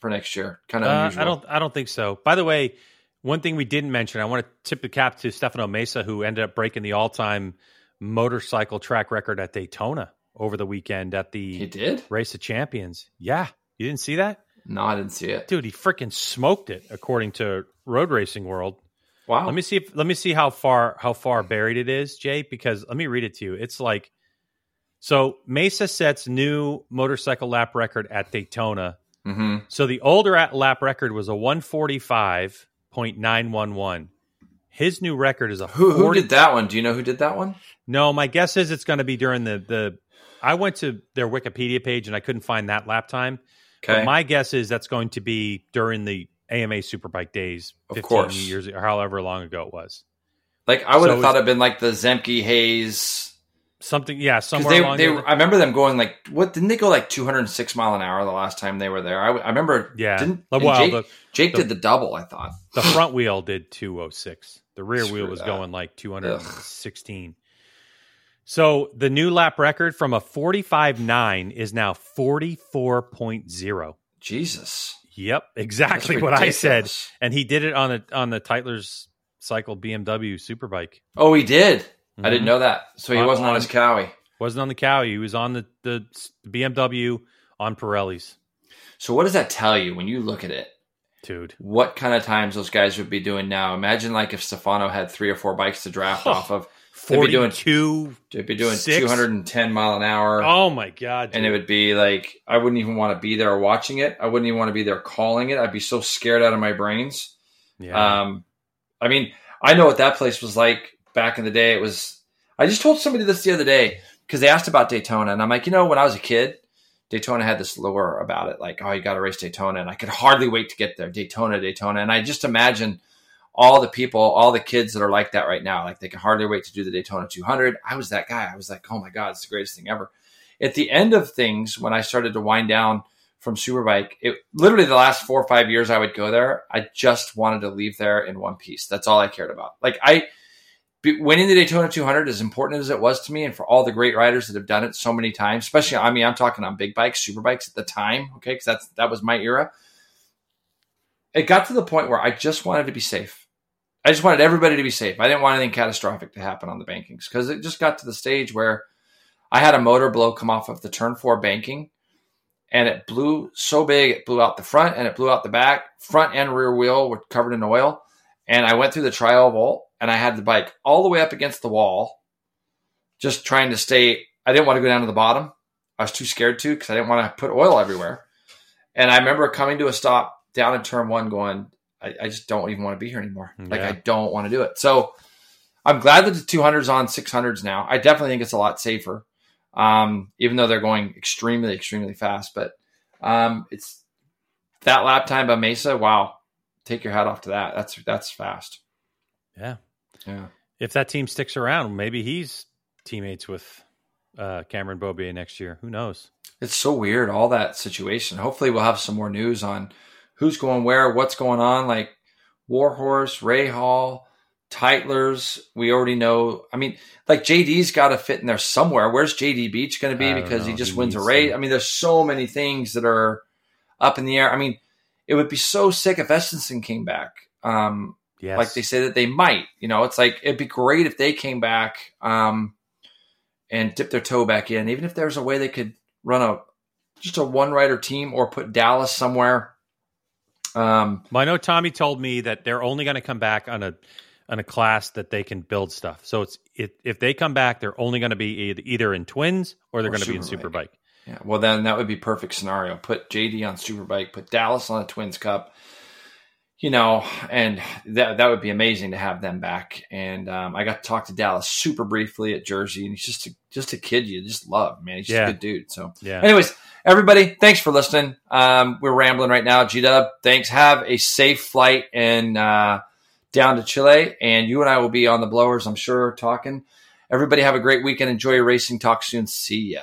For next year, kind of Uh, unusual. I don't. I don't think so. By the way, one thing we didn't mention, I want to tip the cap to Stefano Mesa, who ended up breaking the all-time motorcycle track record at Daytona over the weekend at the He did? Race of Champions. Yeah, you didn't see that, No, I didn't see it. dude? He freaking smoked it, according to Road Racing World. Wow. Let me see if let me see how far how far buried it is, Jay, because let me read it to you. It's like so Mesa sets new motorcycle lap record at Daytona. hmm So the older at lap record was a 145.911. His new record is a Who who 40 did that one? Do you know who did that one? No, my guess is it's going to be during the the I went to their Wikipedia page and I couldn't find that lap time. Okay. But my guess is that's going to be during the AMA Superbike days, Of course. years or however long ago it was. like I would so have thought it'd been like the Zemke Hayes. Something, yeah, somewhere they, they. I remember them going like, what? Didn't they go like 206 mile an hour the last time they were there? I, I remember. Yeah. Didn't well, Jake, the- Jake the- did the double. I thought. The front wheel did 206. The rear wheel was that. going like 216. So the new lap record from a 45.9 is now 44.0. Jesus. Yep, exactly what I said. And he did it on the on the Tytler's Cycle BMW Superbike. Oh, he did. I didn't Mhm. know that. So he On- wasn't on his cowie. Wasn't on the cowie. He was on the, the BMW on Pirelli's. So what does that tell you when you look at it? Dude. What kind of times those guys would be doing now? Imagine like if Stefano had three or four bikes to draft off of. They'd be doing- 42. They'd be doing Six. 210 mile an hour. Oh my God. and it would be like I wouldn't even want to be there watching it. I wouldn't even want to be there calling it. I'd be so scared out of my brains. yeah. Um, I mean, I know what that place was like back in the day. It was. I just told somebody this the other day because they asked about Daytona, and I'm like, you know, when I was a kid, Daytona had this lure about it, like, oh, you got to race Daytona, and I could hardly wait to get there, Daytona, Daytona, and I just imagine all the people, all the kids that are like that right now, like they can hardly wait to do the Daytona 200. I was that guy. I was like, oh my god, it's the greatest thing ever. At the end of things, when I started to wind down from Superbike, it literally the last four or five years I would go there. I just wanted to leave there in one piece. That's all I cared about. Like I winning the Daytona 200, as important as it was to me, and for all the great riders that have done it so many times, especially I mean I'm talking on big bikes, super bikes at the time, okay, because that's that was my era. It got to the point where I just wanted to be safe. I just wanted everybody to be safe. I didn't want anything catastrophic to happen on the bankings because it just got to the stage where I had a motor blow come off of the turn four banking and it blew so big it blew out the front and it blew out the back. Front and rear wheel were covered in oil and i went through the tri-oval and i had the bike all the way up against the wall just trying to stay i didn't want to go down to the bottom. I was too scared to because i didn't want to put oil everywhere. And i remember coming to a stop down in turn one going i, I just don't even want to be here anymore like Yeah. i don't want to do it so i'm glad that the 200s on 600s now i definitely think it's a lot safer um, even though they're going extremely, extremely fast. But um, it's that lap time by Mesa. Wow, take your hat off to that. That's that's fast. yeah. Yeah, If that team sticks around, maybe he's teammates with uh, Cameron Beaubier next year. Who knows? it's so weird all that situation. Hopefully, we'll have some more news on who's going where, what's going on. Like Warhorse, Ray Hall, Tytler's. We already know. I mean, like JD's got to fit in there somewhere. Where's JD Beach going to be because he just He wins a race? I mean, there's so many things that are up in the air. I mean, it would be so sick if Estenson came back. Um, Yes. like they say that they might. You know, it's like it'd be great if they came back um, and dipped their toe back in. Even if there's a way they could run a just a one rider team or put Dallas somewhere. Um, Well, I know Tommy told me that they're only going to come back on a on a class that they can build stuff. So it's it, if they come back, they're only going to be either, in twins or they're going to be in Superbike. Yeah, well then that would be perfect scenario. Put JD on Superbike, put Dallas on a Twins Cup. You know, and that that would be amazing to have them back. And um, I got to talk to Dallas super briefly at Jersey, and he's just a, just a kid you just love, man. He's just Yeah. a good dude. So, Yeah. anyways, everybody, thanks for listening. Um, we're rambling right now. G Dub, thanks. Have a safe flight and uh, down to Chile, and you and I will be on the blowers, I'm sure, talking. Everybody have a great weekend. Enjoy your racing. Talk soon. See ya.